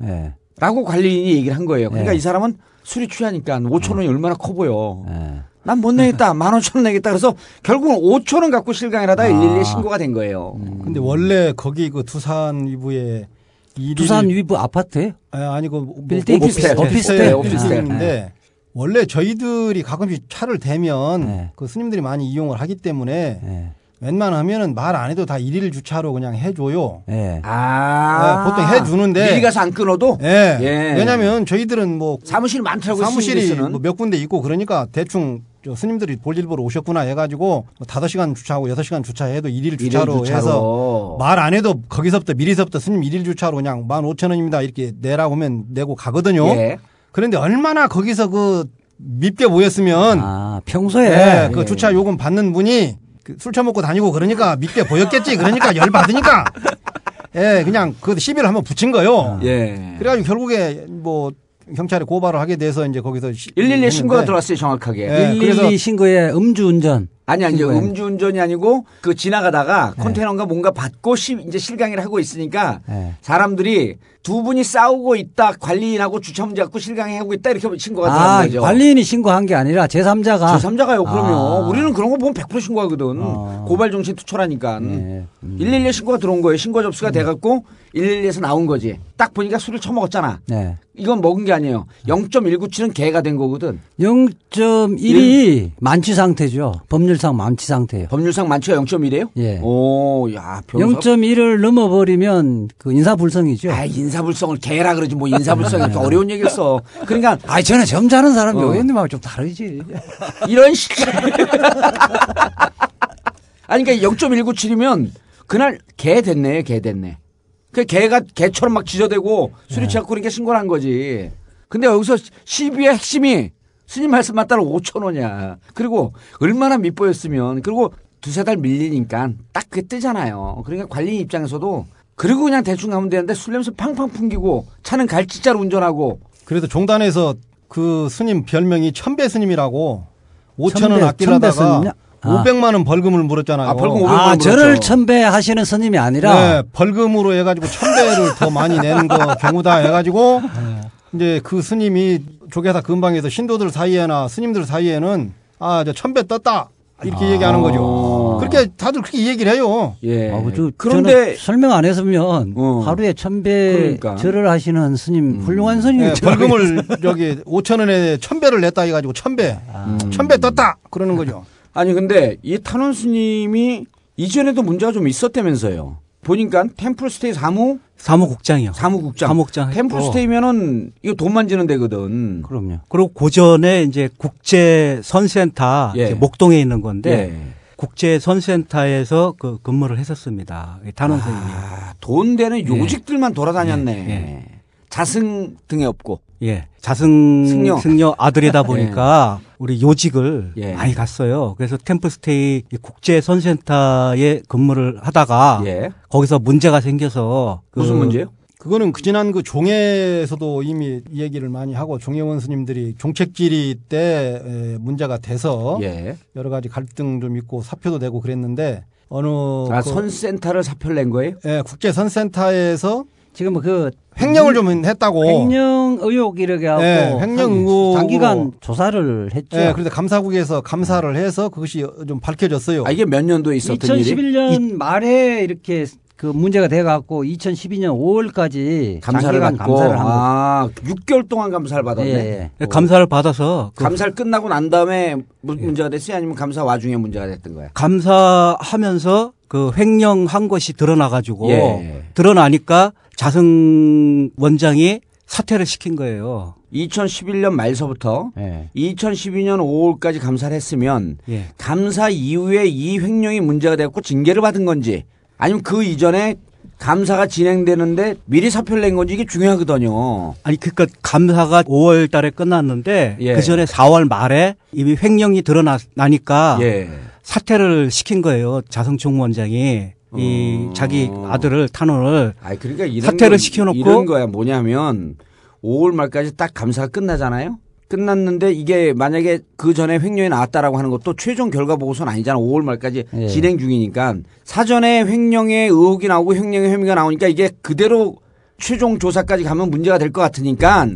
예.
라고 관리인이 얘기를 한 거예요. 그러니까
예.
이 사람은 술이 취하니까 5천 원이 얼마나 커 보여.
예.
난 못 내겠다. <laughs> 15,000원 내겠다. 그래서 결국은 5천 원 갖고 실랑이를 하다가
아.
112에 신고가 된 거예요.
근데 원래 거기 그 두산 위브에
두산 위브 아파트예요?
아, 아니 고 뭐
빌딩?
오피스텔
오피스텔.
오피스텔
오피스텔.
인데 원래 저희들이 가끔씩 차를 대면
네.
그 스님들이 많이 이용을 하기 때문에
예.
웬만하면은 말 안 해도 다 일일 주차로 그냥 해줘요.
예.
아.
네, 보통 해주는데
미리 가서 안 끊어도?
예.
예.
왜냐면 저희들은 뭐
사무실이 많더라고요.
사무실이
스님들께서는.
뭐몇 군데 있고 그러니까 대충 저 스님들이 볼일 보러 오셨구나 해가지고 뭐 5시간 주차하고 6시간 주차해도 일일 주차로,
주차로.
해서 말 안 해도 거기서부터 미리서부터 스님 일일 주차로 그냥 15,000원입니다 이렇게 내라고 하면 내고 가거든요.
예.
그런데 얼마나 거기서 그 밉게 보였으면
아, 평소에
예, 그
예.
주차 요금 받는 분이 그술 처먹고 다니고 그러니까 밉게 보였겠지. 그러니까 열 받으니까 <laughs> 예, 그냥 그 시비를 한번 붙인 거요.
예.
그래가지고 결국에 뭐 경찰에 고발을 하게 돼서 이제 거기서
112에 신고가
했는데
들어왔어요, 정확하게.
예,
112
그래서-
신고에 음주운전.
아니, 아니,
신고해.
음주운전이 아니고 그 지나가다가
네.
컨테이너가 뭔가 받고 시, 이제 실강을 하고 있으니까
예.
사람들이 두 분이 싸우고 있다, 관리인하고 주차 문제 갖고 실강하고 있다, 이렇게 신고가
아,
들어간 거죠.
관리인이 신고한 게 아니라 제3자가.
제3자가요, 그럼요.
아.
우리는 그런 거 보면 100% 신고하거든.
어.
고발 정신 투철하니까.
예.
112에 신고가 들어온 거예요. 신고 접수가 돼 갖고 112에서 나온 거지. 딱 보니까 술을 처먹었잖아.
네.
이건 먹은 게 아니에요. 0.197은 개가 된 거거든.
0.1이 만취 상태죠. 법률상 만취 상태예요.
법률상 만취가 0.1이에요?
예.
오, 야, 변호사.
0.1을 넘어버리면 그 인사불성이죠.
아, 인사불성을 개라 그러지 뭐 인사불성이 이렇게 어려운 얘기를 써. 그러니까 <laughs>
아, 저는 점잖은 사람이
어.
의원님하고 좀 다르지.
이런 식. <laughs> 아니, 그러니까 0.197이면 그날 개 됐네, 개 됐네. 그 개가 개처럼 막 지저대고 술이 취하고 그러니까 신고를 한 거지. 근데 여기서 시비의 핵심이 스님 말씀 맞따라 5천 원이야. 그리고 얼마나 밑보였으면 그리고 두세 달 밀리니까 딱 그게 뜨잖아요. 그러니까 관리인 입장에서도 그리고 그냥 대충 가면 되는데 술 냄새 팡팡 풍기고 차는 갈치자로 운전하고
그래도 종단에서 그 스님 별명이 천배 스님이라고 5천 원 아끼려다가?
아.
500만 원 벌금을 물었잖아요.
아, 벌금 500만
아,
원
저를
물었죠.
천배 하시는 스님이 아니라
네, 벌금으로 해 가지고 천배를 더 많이 내는 거 <laughs> 경우다 해 가지고 이제 그 스님이 조계사 근방에서 신도들 사이에나 스님들 사이에는 아, 저 천배 떴다. 이렇게 얘기하는 거죠. 그렇게 다들 그렇게 얘기를 해요.
예.
아, 저,
그런데
저는 설명 안 했으면
어.
하루에 천배
그러니까.
절을 하시는 스님 훌륭한
예,
스님이죠.
벌금을 저기 5천 원에 천배를 냈다 해가지고 천배, 천배 떴다 그러는 거죠.
아니 근데 이 탄원 스님이 이전에도 문제가 좀 있었다면서요. 보니까 템플스테이 사무
사무국장이요.
사무국장.
사무국장.
템플스테이면은 이거 돈 만지는 데거든.
그럼요.
그리고 고전에 이제 국제 선센터
예.
목동에 있는 건데
예.
국제 선센터에서 그 근무를 했었습니다. 이 탄원 스님이.
아, 돈 되는 요직들만 돌아다녔네.
예, 예.
자승 등에 없고.
예. 자승
승려.
승려, 아들이다 <laughs> 보니까 우리 요직을
예.
많이 갔어요. 그래서 템플스테이 이 국제 선센터에 근무를 하다가
예.
거기서 문제가 생겨서 그
무슨 문제요?
그거는 그 지난 그 종회에서도 이미 이 얘기를 많이 하고 종회원 스님들이 종책질의 때 에, 문제가 돼서
예.
여러 가지 갈등 좀 있고 사표도 내고 그랬는데 어느
아,
그-
선센터를 사표를 낸 거예요?
예, 국제 선센터에서
지금 그
횡령을 좀 했다고.
횡령 의혹 이렇게 하고
예, 횡령
한
의혹으로.
장기간 조사를 했죠.
예, 그런데 감사국에서 감사를 해서 그것이 좀 밝혀졌어요.
아, 이게 몇 년도에 있었던 일이?
2011년 말에 이렇게 그 문제가 돼 갖고 2012년 5월까지
감사를
장기간
받고
감사를 한 거.
아, 6개월 동안 감사를 받았네.
예,
예, 감사를 받아서 그
감사를 끝나고 난 다음에 문- 문제가 됐어요? 아니면 감사 와중에 문제가 됐던 거야?
감사하면서 그 횡령한 것이 드러나 가지고
예.
드러나니까 자승 원장이 사퇴를 시킨 거예요.
2011년 말서부터
예.
2012년 5월까지 감사를 했으면
예.
감사 이후에 이 횡령이 문제가 됐고 징계를 받은 건지 아니면 그 이전에 감사가 진행되는데 미리 사표를 낸 건지 이게 중요하거든요.
아니 그러니까 감사가 5월 달에 끝났는데
예.
그 전에 4월 말에 이미 횡령이 드러나니까
예.
사퇴를 시킨 거예요. 자성총 원장이 이 자기 아들을 탄원을
아 그러니까 이런
사퇴를
건-
시켜놓고
이런 거야 뭐냐면 5월 말까지 딱 감사가 끝나잖아요. 끝났는데 이게 만약에 그 전에 횡령이 나왔다라고 하는 것도 최종 결과 보고서는 아니잖아. 5월 말까지
예.
진행 중이니까 사전에 횡령의 의혹이 나오고 횡령의 혐의가 나오니까 이게 그대로 최종 조사까지 가면 문제가 될 것 같으니까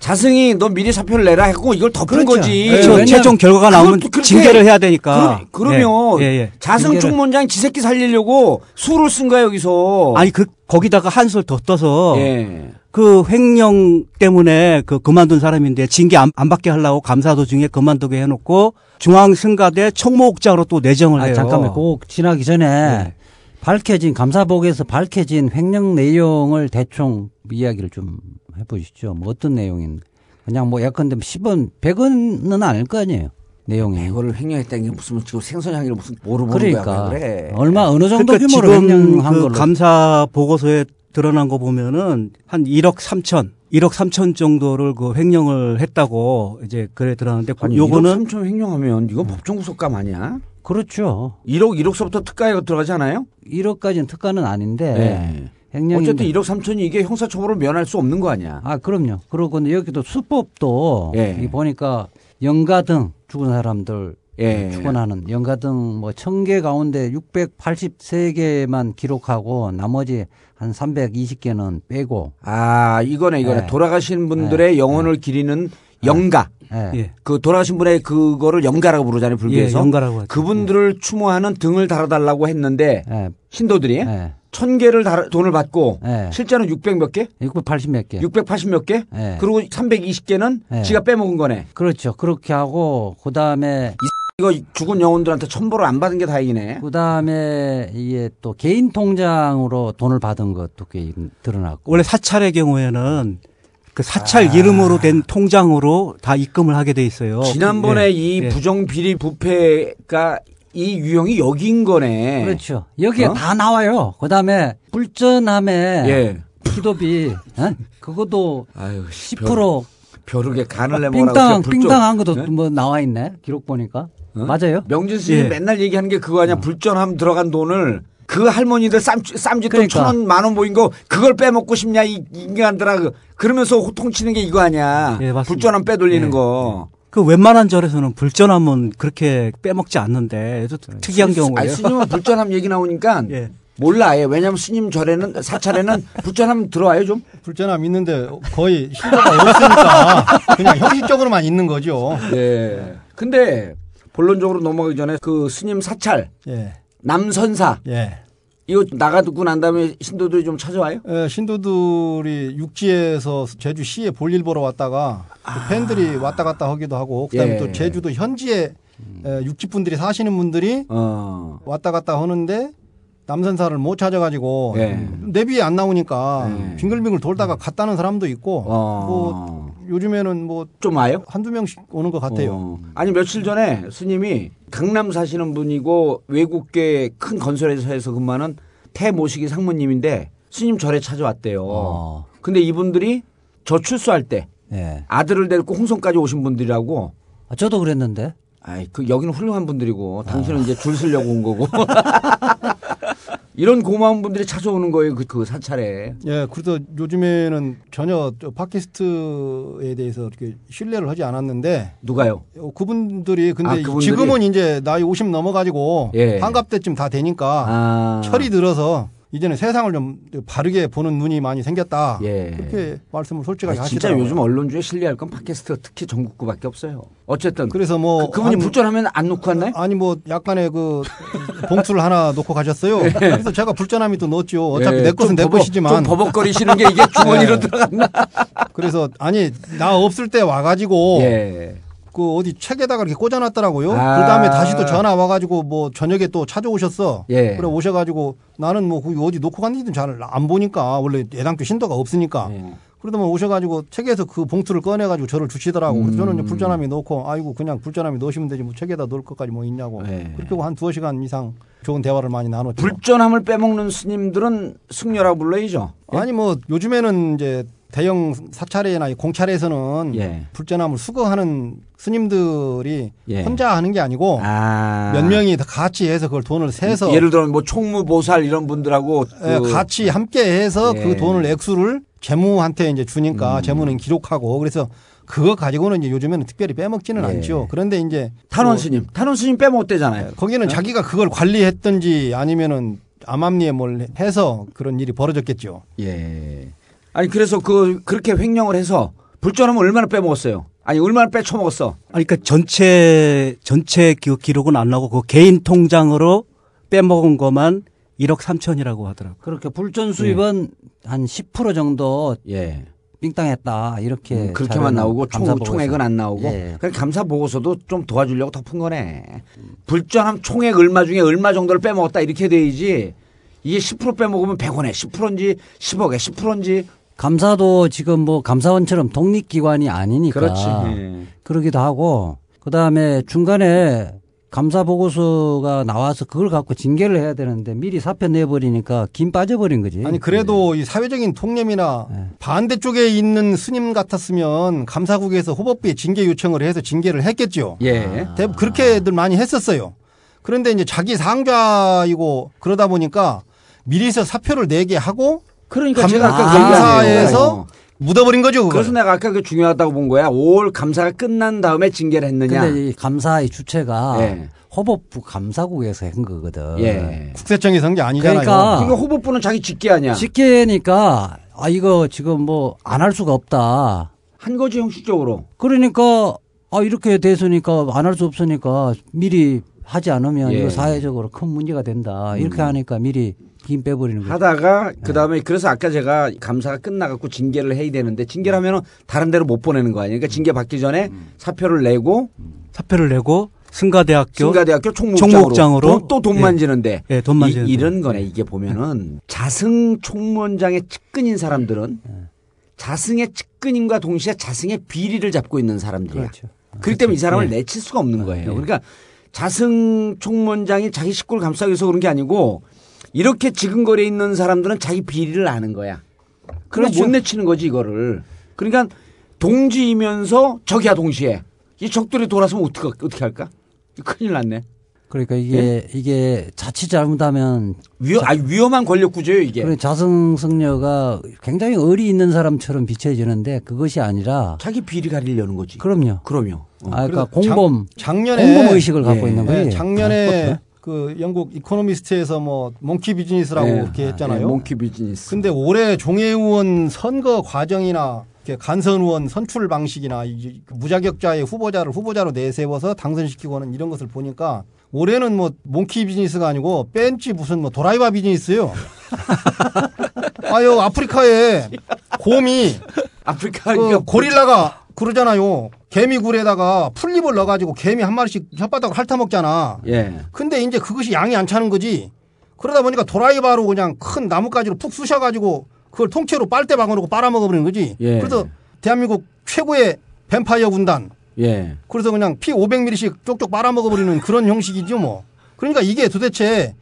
자승이 너 미리 사표를 내라 했고 이걸 덮은 거지.
그렇죠. 최종 결과가 나오면 징계를 해야 되니까.
그러, 면
예, 예, 예.
자승 총무장 지새끼 살리려고 수를 쓴 거야 여기서.
아니 그 거기다가 한술 더 떠서
예.
그 횡령 때문에 그 그만둔 사람인데 징계 안, 안 받게 하려고 감사 도중에 그만두게 해놓고 중앙승가대 총무국장으로 또 내정을
아,
해요.
잠깐만, 꼭 지나기 전에
네.
밝혀진 감사복에서 밝혀진 횡령 내용을 대충 이야기를 좀 해보시죠. 뭐 어떤 내용인? 그냥 뭐 예컨대 10원, 100원은 아닐 거 아니에요. 내용이.
이거를 횡령했다는 게 무슨 지금 생선 향기를 무슨 뭐로 보는
그러니까
거야 그래.
얼마 어느 정도
그러니까
규모로
지금
횡령한
그
걸로.
감사 보고서에 드러난 거 보면은 한 1억 3천, 1억 3천 정도를 그 횡령을 했다고 이제 그래 드러났는데
아니,
요거는
1억 3천 횡령하면 이건 법정 구속감 아니야?
그렇죠.
1억 1억서부터 특가에 들어가지 않아요?
1억까지는 특가는 아닌데
네. 어쨌든 1억 3천이 이게 형사처벌을 면할 수 없는 거 아니야?
아, 그럼요. 그리고 근데 여기도 수법도
예.
이 보니까 연가 등 죽은 사람들
예.
축원하는 연가 등 뭐 천 개 가운데 683개만 기록하고 나머지 한 320개는 빼고
아 이거네 이거네
네.
돌아가신 분들의 영혼을 기리는 영가.
예.
예.
그 돌아가신 분의 그거를 영가라고 부르잖아요 불교에서.
예, 영가라고 하죠.
그분들을 추모하는 등을 달아 달라고 했는데
예.
신도들이
예.
천 개를 돈을 받고
예.
실제는 600 몇 개?
680 몇 개.
680 몇 개?
예.
그리고 320개는
예.
지가 빼먹은 거네.
그렇죠. 그렇게 하고 그다음에 <laughs>
이거 죽은 영혼들한테 천보를 안 받은 게 다행이네.
그다음에 이게 또 개인 통장으로 돈을 받은 것도 꽤 드러났고.
원래 사찰의 경우에는 그 사찰 이름으로 된 통장으로 다 입금을 하게 돼 있어요.
지난번에
예.
이
예.
부정 비리 부패가 이 유형이 여기인 거네.
그렇죠. 여기에
어?
다 나와요. 그 다음에 불전함에
예.
기도비 어? 그것도
아유,
10%
벼룩에 간을 내먹으라고
삥땅
불-
삥땅한 것도
네?
뭐 나와 있네. 기록 보니까.
어?
맞아요?
명진 스님
예.
맨날 얘기하는 게 그거 아니야. 불전함 들어간 돈을 그 할머니들 쌈, 쌈짓돈
그러니까.
천 원, 만원 모인 거 그걸 빼먹고 싶냐, 이 인간들아. 그- 그러면서 호통치는 게 이거 아니야.
예.
불전함 빼돌리는
예,
거.
그 웬만한 절에서는 불전하면 그렇게 빼먹지 않는데 좀 특이한 경우예요.
아니, 스님은 불전함 얘기 나오니까 <laughs>
예.
몰라. 아예. 왜냐면 스님 절에는, 사찰에는 불전함 들어와요, 좀?
불전함 있는데 거의 신도가 없으니까 <laughs> 그냥 형식적으로만 있는 거죠.
예. 근데 본론적으로 넘어가기 전에 그 스님 사찰,
예.
남선사,
예.
이거 나가두고 난 다음에 신도들이 좀 찾아와요?
예, 신도들이 육지에서 제주시에 볼일 보러 왔다가 그 팬들이 왔다 갔다 하기도 하고 그다음에
아. 예.
또 제주도 현지에 예, 육지 분들이 사시는 분들이
어.
왔다 갔다 하는데 남선사를 못 찾아가지고
예.
내비에 안 나오니까
예.
빙글빙글 돌다가 갔다는 사람도 있고
어.
뭐 요즘에는 뭐
좀 와요?
한두 명씩 오는 것 같아요.
어. 아니 며칠 전에 스님이 강남 사시는 분이고 외국계 큰 건설회사에서 근무하는 태모시기 상무님인데 스님 절에 찾아왔대요.
어.
근데 이분들이 저 출소할 때
예.
아들을 데리고 홍성까지 오신 분들이라고.
아, 저도 그랬는데.
아이 그 여기는 훌륭한 분들이고 당신은 이제 줄 서려고 온 거고. <laughs> 이런 고마운 분들이 찾아오는 거예요. 그, 그 사찰에.
예, 그래서 요즘에는 전혀 저 팟캐스트에 대해서 이렇게 신뢰를 하지 않았는데
누가요?
어, 그분들이 근데
아, 그분들이?
지금은 이제 나이 50 넘어 가지고
예.
환갑 때쯤 다 되니까
아.
철이 들어서 이제는 세상을 좀 바르게 보는 눈이 많이 생겼다.
예.
그렇게 말씀을 솔직하게
아, 진짜
하시더라고요.
요즘 언론주에 신뢰할 건 팟캐스트 특히 전국구밖에 없어요. 어쨌든
그래서 뭐
그, 분이
한-
불전하면 안 놓고 왔나요?
아니 뭐 약간의 그 <laughs> 봉투를 하나 놓고 가셨어요.
예.
그래서 제가 불전함이 또 넣었죠. 어차피
예,
내 것은 좀내
버벅-
것이지만
좀 버벅거리시는 게 이게 주머니로 <laughs> 들어갔나?
그래서 아니 나 없을 때 와가지고
예.
그 어디 책에다가 이렇게 꽂아놨더라고요.
아.
그 다음에 다시 또 전화 와가지고 뭐 저녁에 또 찾아오셨어.
예.
그래 오셔가지고 나는 뭐 거기 어디 놓고 갔는지도 잘 안 보니까 원래 예당교 신도가 없으니까.
예.
그러다 뭐 오셔가지고 책에서 그 봉투를 꺼내가지고 저를 주시더라고. 그래서 저는 이제
음.
불전함이 놓고 아이고 그냥 불전함이 놓으시면 되지 뭐 책에다 놓을 것까지 뭐 있냐고.
예.
그렇게 한 두어 시간 이상 좋은 대화를 많이 나눴죠.
불전함을 빼먹는 스님들은 승려라고 불러야죠. 예?
아니 뭐 요즘에는 이제 대형 사찰이나 이 공찰에서는
예.
불전함을 수거하는 스님들이
예.
혼자 하는 게 아니고
아.
몇 명이 다 같이 해서 그걸 돈을 세서
예를 들어 뭐 총무보살 이런 분들하고
예,
그-
같이 함께 해서
예.
그 돈을 액수를 재무한테 이제 주니까
음.
재무는 기록하고 그래서 그거 가지고는 이제 요즘에는 특별히 빼먹지는
예.
않죠. 그런데 이제
탄원
뭐
스님, 탄원 스님 빼먹었대잖아요.
거기는 자기가 그걸 관리했든지 아니면은 암암리에 뭘 해서 그런 일이 벌어졌겠죠.
예. 아니 그래서 그 그렇게 횡령을 해서 불전하면 얼마나 빼먹었어요? 아니 얼마나 빼쳐먹었어?
아니, 그러니까 전체 전체 그 기록은 안 나오고 그 개인 통장으로 빼먹은 것만 1억 3천이라고 하더라고요.
그렇게 불전 수입은 한10% 정도
예.
삥땅했다 이렇게
음, 그렇게만 나오고 총. 총액은 안 나오고
예.
그냥 감사 보고서도 좀 도와주려고 덮은 거네. 불전함 총액 얼마 중에 얼마 정도를 빼먹었다 이렇게 돼야지 이게 10% 빼먹으면 100원에 10%인지 10억에 10%인지
감사도 지금 뭐 감사원처럼 독립기관이 아니니까
그렇지. 예.
그러기도 하고 그다음에 중간에 감사 보고서가 나와서 그걸 갖고 징계를 해야 되는데 미리 사표 내버리니까 김 빠져버린 거지.
아니 그래도 이 사회적인 통념이나 반대쪽에 있는 스님 같았으면 감사국에서 호법부에 징계 요청을 해서 징계를 했겠죠.
예.
대- 그렇게들 많이 했었어요. 그런데 이제 자기 상좌이고 그러다 보니까 미리서 사표를 내게 하고
그러니까
감-
제가 아까 그
감사에서
얘기하네요.
묻어버린 거죠. 그걸.
그래서 내가 아까 그 중요하다고 본 거야. 5월 감사가 끝난 다음에 징계를 했느냐.
근데 이 감사의 주체가
예.
호법부 감사국에서 한 거거든.
예.
국세청이 선게 아니잖아요.
그러니까
그러니까 호법부는 자기 직계 아니야.
직계니까 아 이거 지금 뭐 안 할 수가 없다.
한 거지 형식적으로.
그러니까 아 이렇게 돼서니까 안 할 수 없으니까 미리 하지 않으면
예.
이거 사회적으로 큰 문제가 된다. 이렇게
음.
하니까 미리 김 빼버리는 거죠.
하다가 그다음에 그래서 아까 제가 감사가 끝나갖고 징계를 해야 되는데 징계를 하면은 다른 데로 못 보내는 거 아니에요. 그러니까 징계 받기 전에 사표를 내고
사표를 내고 승가대학교
승가대학교 총무국장으로,
총무국장으로
또돈
예.
만지는데
예, 돈 만지는
이, 이런 거네 이게 보면은 자승 총무원장의 측근인 사람들은 자승의 측근인과 동시에 자승의 비리를 잡고 있는 사람들이야.
그렇죠.
그렇기 때문에 이 사람을
예.
내칠 수가 없는 거예요. 그러니까 자승 총무원장이 자기 식구를 감싸기 위해서 그런 게 아니고 이렇게 지근거리에 있는 사람들은 자기 비리를 아는 거야. 그럼
그렇죠.
못 내치는 거지 이거를. 그러니까 동지이면서 적이야 동시에. 이 적들이 돌아서면 어떻게 어떻게 할까? 큰일 났네.
그러니까 이게
예?
이게 자칫 잘못하면
위험, 아 위험한 권력 구조예요 이게.
그런 자승승려가 굉장히 의리 있는 사람처럼 비춰지는데 그것이 아니라
자기 비리 가리려는 거지.
그럼요.
그럼요. 어.
아 그러니까 공범
작, 작년에
공범 의식을 갖고
예.
있는
네,
거예요.
작년에 그 영국 이코노미스트에서 뭐 monkey business라고
예.
이렇게 했잖아요.
예, monkey business.
근데 올해 종회의원 선거 과정이나 간선 의원 선출 방식이나 이 무자격자의 후보자를 후보자로 내세워서 당선시키고는 이런 것을 보니까 올해는 뭐 몽키 비즈니스가 아니고 벤치 무슨 뭐 도라이바 비즈니스예요. <laughs> 아유 아프리카에 곰이
아프리카
그 고릴라가 그러잖아요. 개미굴에다가 풀잎을 넣어가지고 개미 한 마리씩 혓바닥을 핥아먹잖아.
예.
근데 이제 그것이 양이 안 차는 거지. 그러다 보니까 도라이바로 그냥 큰 나뭇가지로 푹 쑤셔가지고 그걸 통째로 빨대 박아놓고 빨아먹어버리는 거지.
예.
그래서 대한민국 최고의 뱀파이어 군단.
예.
그래서 그냥 피 500ml씩 쪽쪽 빨아먹어버리는 그런 형식이죠 뭐. 그러니까 이게 도대체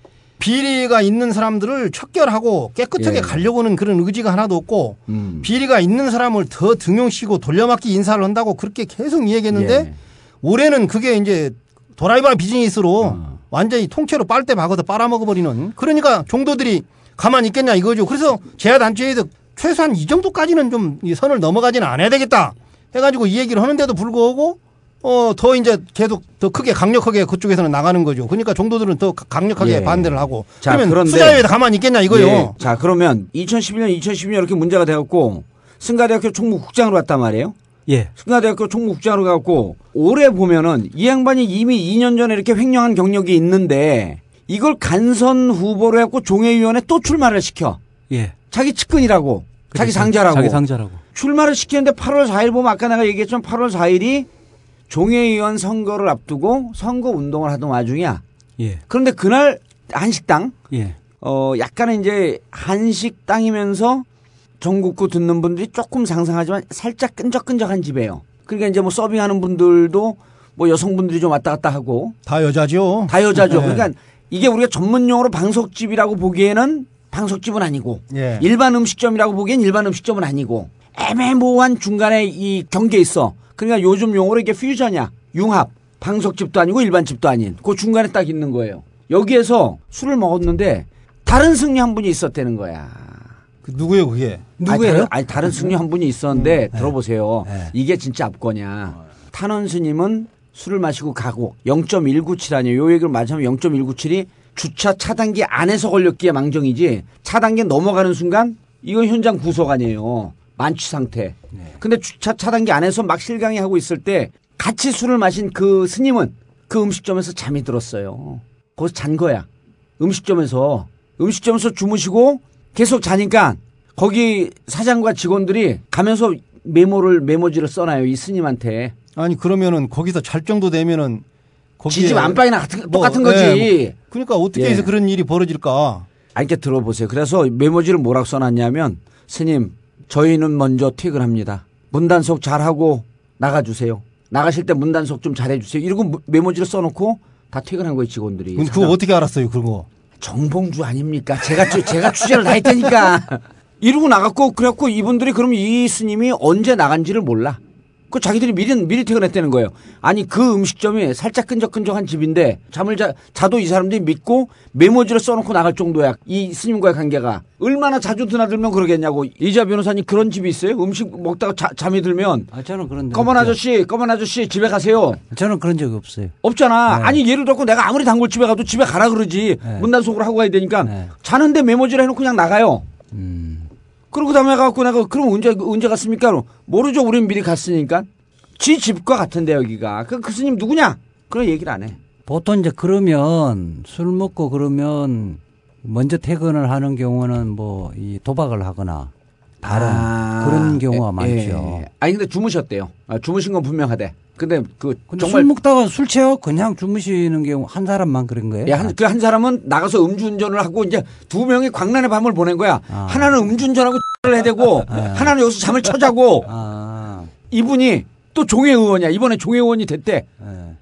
비리가 있는 사람들을 척결하고 깨끗하게
예.
가려고는 그런 의지가 하나도 없고
음.
비리가 있는 사람을 더 등용시키고 돌려막기 인사를 한다고 그렇게 계속 이야기했는데
예.
올해는 그게 이제 도라이바 비즈니스로 완전히 통째로 빨대 박아서 빨아먹어버리는 그러니까 종도들이 가만히 있겠냐 이거죠. 그래서 제야단체에서 최소한 이 정도까지는 좀이 선을 넘어가지는 않아야 되겠다 해가지고 이 얘기를 하는데도 불구하고 어 더 이제 계속 더 크게 강력하게 그쪽에서는 나가는 거죠. 그러니까 종도들은 더 강력하게
예.
반대를 하고
자,
그러면
그런데-
투자회에 가만히 있겠냐 이거요.
예. 자, 그러면 2011년, 2012년 이렇게 문제가 돼갖고 승가대학교 총무국장으로 갔단 말이에요.
예.
승가대학교 총무국장으로 가갖고 올해 보면은 이 양반이 이미 2년 전에 이렇게 횡령한 경력이 있는데 이걸 간선 후보로 해갖고 종회위원회 또 출마를 시켜.
예.
자기 측근이라고. 자기
그렇죠.
상자라고.
자기 상자라고.
출마를 시키는데 8월 4일 보면 아까 내가 얘기했지만 8월 4일이 종회의원 선거를 앞두고 선거 운동을 하던 와중이야.
예.
그런데 그날 한식당
예.
어 약간은 이제 한식당이면서 전국구 듣는 분들이 조금 상상하지만 살짝 끈적끈적한 집이에요. 그러니까 이제 뭐 서빙하는 분들도 뭐 여성분들이 좀 왔다 갔다 하고
다 여자죠.
다 여자죠.
네. <laughs>
그러니까 이게 우리가 전문 용어로 방석집이라고 보기에는 방석집은 아니고
예.
일반 음식점이라고 보기엔 일반 음식점은 아니고 애매모호한 중간에 이 경계에 있어. 그러니까 요즘 용어로 이게 퓨전이야. 융합. 방석집도 아니고 일반 집도 아닌. 그 중간에 딱 있는 거예요. 여기에서 술을 먹었는데 다른 승리 한 분이 있었다는 거야.
그 누구예요 그게?
아니, 다른, 아니, 다른 승리 한 분이 있었는데
음.
들어보세요.
네.
이게 진짜 압권이야. 탄원 스님은 술을 마시고 가고 0.197 아니에요. 요 얘기를 맞으면 0.197이 주차 차단기 안에서 걸렸기에 망정이지 차단기 넘어가는 순간 이건 현장 구속 아니에요. 만취 상태.
네.
근데 주차 차단기 안에서 막 실강이 하고 있을 때 같이 술을 마신 그 스님은 그 음식점에서 잠이 들었어요. 거기서 잔 거야. 음식점에서 음식점에서 주무시고 계속 자니까 거기 사장과 직원들이 가면서 메모를 메모지를 써놔요 이 스님한테.
아니 그러면은 거기서 잘 정도 되면은
지집 안방이나 같은- 똑같은
예,
거지.
뭐, 그러니까 어떻게
예.
해서 그런 일이 벌어질까?
아니, 이렇게 들어보세요. 그래서 메모지를 뭐라고 써놨냐면, 스님, 저희는 먼저 퇴근합니다. 문단속 잘하고 나가주세요. 나가실 때 문단속 좀 잘해주세요. 이러고 무- 메모지를 써놓고 다 퇴근한 거예요, 직원들이.
그거 어떻게 알았어요 그런 거?
정봉주 아닙니까? 제가, 취- 제가 취재를 다 했다니까. <laughs> 이러고 나갔고, 그래갖고 이분들이 그럼 이 스님이 언제 나간지를 몰라. 그 자기들이 미리, 미리 퇴근했다는 거예요. 아니, 그 음식점이 살짝 끈적끈적한 집인데, 잠을 자, 자도 이 사람들이 믿고 메모지를 써놓고 나갈 정도야. 이 스님과의 관계가. 얼마나 자주 드나들면 그러겠냐고. 이자 변호사님 그런 집이 있어요? 음식 먹다가 자- 잠이 들면.
아, 저는 그런 적
검은. 아저씨, 검은 아저씨 집에 가세요.
저는 그런 적이 없어요.
없잖아.
네.
아니 예를 들어 내가 아무리 단골집에 가도 집에 가라 그러지 문단속으로 하고 가야 되니까 자는데 메모지를 해놓고 그냥 나가요. 그리고 그다음에 가갖고 내가 그럼 언제 언제 갔습니까? 모르죠. 우린 미리 갔으니까. 지 집과 같은데 여기가 그, 그 스님 누구냐? 그런 얘기를 안 해.
보통 이제 그러면 술 먹고 그러면 먼저 퇴근을 하는 경우는 뭐 이 도박을 하거나 다른
아,
그런 경우가
예,
많죠.
예. 아니 근데 주무셨대요. 아, 주무신 건 분명하대. 근데 그
근데
정말
술 먹다가 술 채워 그냥 주무시는 경우 한 사람만 그런 거예요?
예, 한, 그한 사람은 나가서 음주운전을 하고 이제 두 명이 광란의 밤을 보낸 거야.
아.
하나는 음주운전하고 를 해야 되고 <laughs> 하나는 여기서 잠을 <laughs> 쳐자고
아.
이분이 또 종회 의원이야. 이번에 종회 의원이 됐대.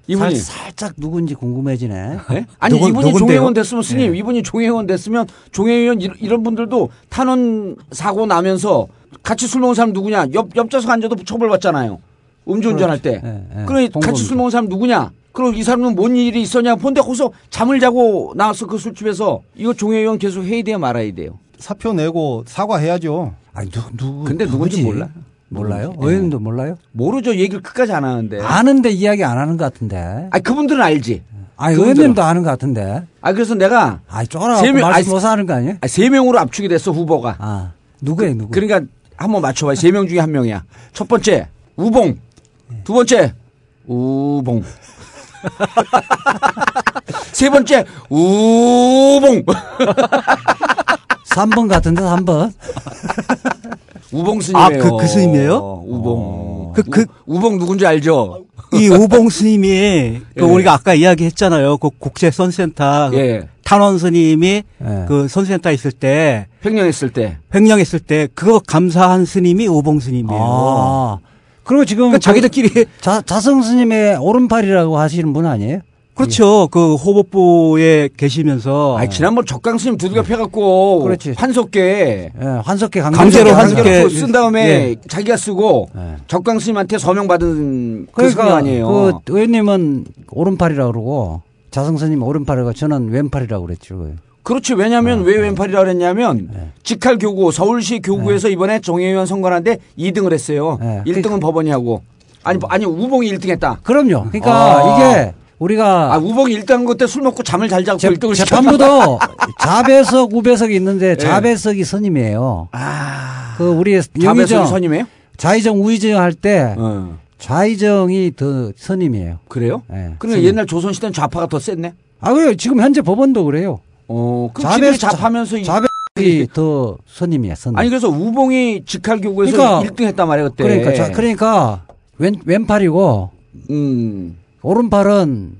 이분이
살, 살짝 누군지 궁금해지네.
예? 아니
누군-
이분이
누군데요?
종회의원 됐으면 스님
예.
이분이 종회의원 됐으면 종회의원 이런, 분들도 탄원 사고 나면서 같이 술 먹은 사람 누구냐 옆 옆좌석 앉아도 처벌받잖아요 음주운전할 때
예, 예.
그래
동범이죠.
같이 술 먹은 사람 누구냐 그리고 이 사람은 뭔 일이 있었냐 본데 거기서 잠을 자고 나왔어 그 술집에서 이거 종회의원 계속 돼요 말아야 돼요
사표 내고 사과해야죠.
아니 누 누구
근데 누군지
누구지?
몰라
몰라요?
예.
의원님도 몰라요?
모르죠 얘기를 끝까지 안 하는데
아는데 이야기 안 하는 것 같은데.
아니 그분들은 알지 그분들은-
의원님도 아는 것 같은데.
아 그래서 내가
아이 쫄아
세 명-
말씀 못 하는 거 아니에요?
아, 세 명으로 압축이 됐어 후보가
아 누구예요 누구?
그러니까 한번 맞춰봐요. 세명 중에 한 명이야. 첫 번째 우봉, 두 번째 우봉, <laughs> 세 번째 우봉.
3번 같은데 3번. <laughs>
우봉 스님이에요.
아, 그- 그 스님이에요?
우봉.
그, 그,
우, 봉 누군지 알죠?
이 우봉 스님이 <laughs> 그
예.
우리가 아까 이야기했잖아요. 그 국제 선센터 그
예.
탄원 스님이
예.
그 선센터 있을 때
횡령했을 때.
횡령했을 때 그거 감사한 스님이 우봉 스님이에요.
아. 그리고 지금
그러니까 자기들끼리
자, 자성 스님의 오른팔이라고 하시는 분 아니에요?
그렇죠. 그 호법부에 계시면서
아 지난번 적강 스님 두들겨 패갖고
그렇지.
환석계
예, 환석계
강제로
환석계
환석계
쓴 다음에
예.
자기가 쓰고
예.
적강 스님한테 서명 받은 그 스님 아니에요.
그 의원님은 오른팔이라고 그러고 자성스님 오른팔이고 저는 왼팔이라고 그랬죠.
그렇지. 왜냐하면 왜 왼팔이라 그랬냐면 직할 교구 서울시 교구에서 이번에 정의위원 선거하는데 2등을 했어요.
네.
1등은 법원이 하고 아니 아니 우봉이 1등했다.
그럼요. 그러니까
아.
이게 우리가
아 우봉이 1등한 것때 술 먹고 잠을 잘 자고
재,
1등을
재판부도 자배석 우배석이 있는데
예.
자배석이 선임이에요. 그 우리
아.
영의정
선임이에요?
좌의정 우의정 할때
어.
좌의정이 더 선임이에요.
그래요?
예.
그러니까
선임.
옛날 조선 시대는 좌파가 더 셌네.
아 그래요. 지금 현재 법원도 그래요.
어, 지들이 잡하면서 이-
자배석이 더 선임이야. 선임.
아니 그래서 우봉이 직할 교구에서
그러니까-
1등 했단 말이에요 그때.
그러니까 자, 그러니까 왼 왼팔이고
음.
오른팔은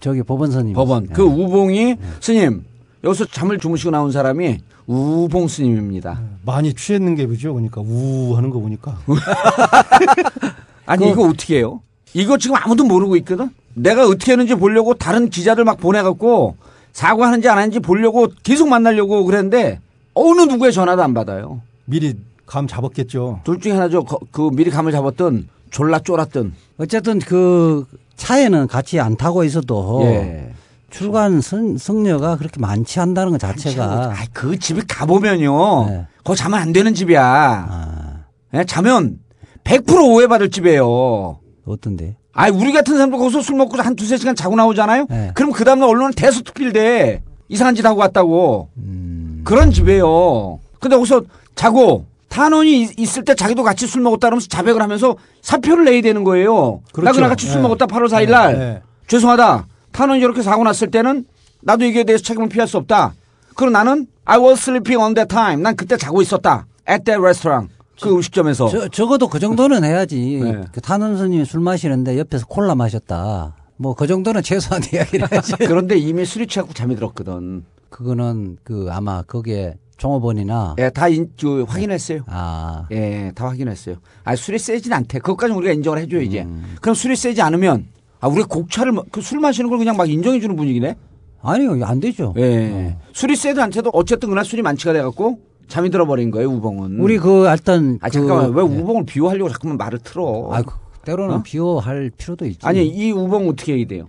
저기 법원 선임.
법원. 그 우봉이 스님 여기서 잠을 주무시고 나온 사람이 우봉 스님입니다.
많이 취했는 게 보죠. 그러니까 우 하는 거 보니까. <laughs>
아니
그-
이거 어떻게 해요? 이거 지금 아무도 모르고 있거든. 내가 어떻게 했는지 보려고 다른 기자들 막 보내갖고 사과하는지 안 하는지 보려고 계속 만나려고 그랬는데 어느 누구의 전화도 안 받아요.
미리 감 잡았겠죠.
둘 중에 하나죠. 거- 그 미리 감을 잡았던 졸라 쫄았던.
어쨌든 그 차에는 같이 안 타고 있어도
예.
출간 성, 성녀가 그렇게 많지 않다는 것 자체가
아이, 그 집에 가보면요.
네.
그거 자면 안 되는 집이야.
아.
예, 자면 100% 오해받을 집이에요.
어떤데?
아이, 우리 같은 사람도 거기서 술 먹고 한 두세 시간 자고 나오잖아요?
네.
그럼 그 다음날 언론은 대수특필돼. 이상한 짓 하고 왔다고.
음.
그런 집이에요. 근데 거기서 자고 탄원이 있- 있을 때 자기도 같이 술 먹었다 그러면서 자백을 하면서 사표를 내야 되는 거예요. 나
그렇죠.
그랑 같이 술
네.
먹었다 8월 4일 날.
네, 네.
죄송하다. 탄원이 이렇게 사고 났을 때는 나도 이게 대해서 책임을 피할 수 없다. 그리고 나는 I was sleeping on that time. 난 그때 자고 있었다. At that restaurant. 그 음식점에서.
저, 적어도 그 정도는 <laughs> 해야지.
네.
그 탄원 스님이 술 마시는데 옆에서 콜라 마셨다. 뭐 그 정도는 <laughs> 최소한 이야기를 해야지.
그런데 이미 술이 취하고 잠이 들었거든.
그거는 그 아마 거기에 종업원이나
예, 다 인, 저, 확인했어요.
아
예, 다 확인했어요. 아, 술이 세진 않대. 그것까지 우리가 인정을 해줘야지.
음.
그럼 술이 세지 않으면, 아, 우리가 곡차를, 그 술 마시는 걸 그냥 막 인정해주는 분위기네?
아니요 안 되죠.
예. 술이 세도 않대도 어쨌든 그날 술이 만취가 돼갖고 잠이 들어버린 거예요, 우봉은.
우리 그 일단
아,
그-
잠깐만. 왜 우봉을 비호하려고 자꾸만 말을 틀어?
아, 그 때로는
어?
비호할 필요도 있지.
아니, 이 우봉 어떻게 해야 돼요?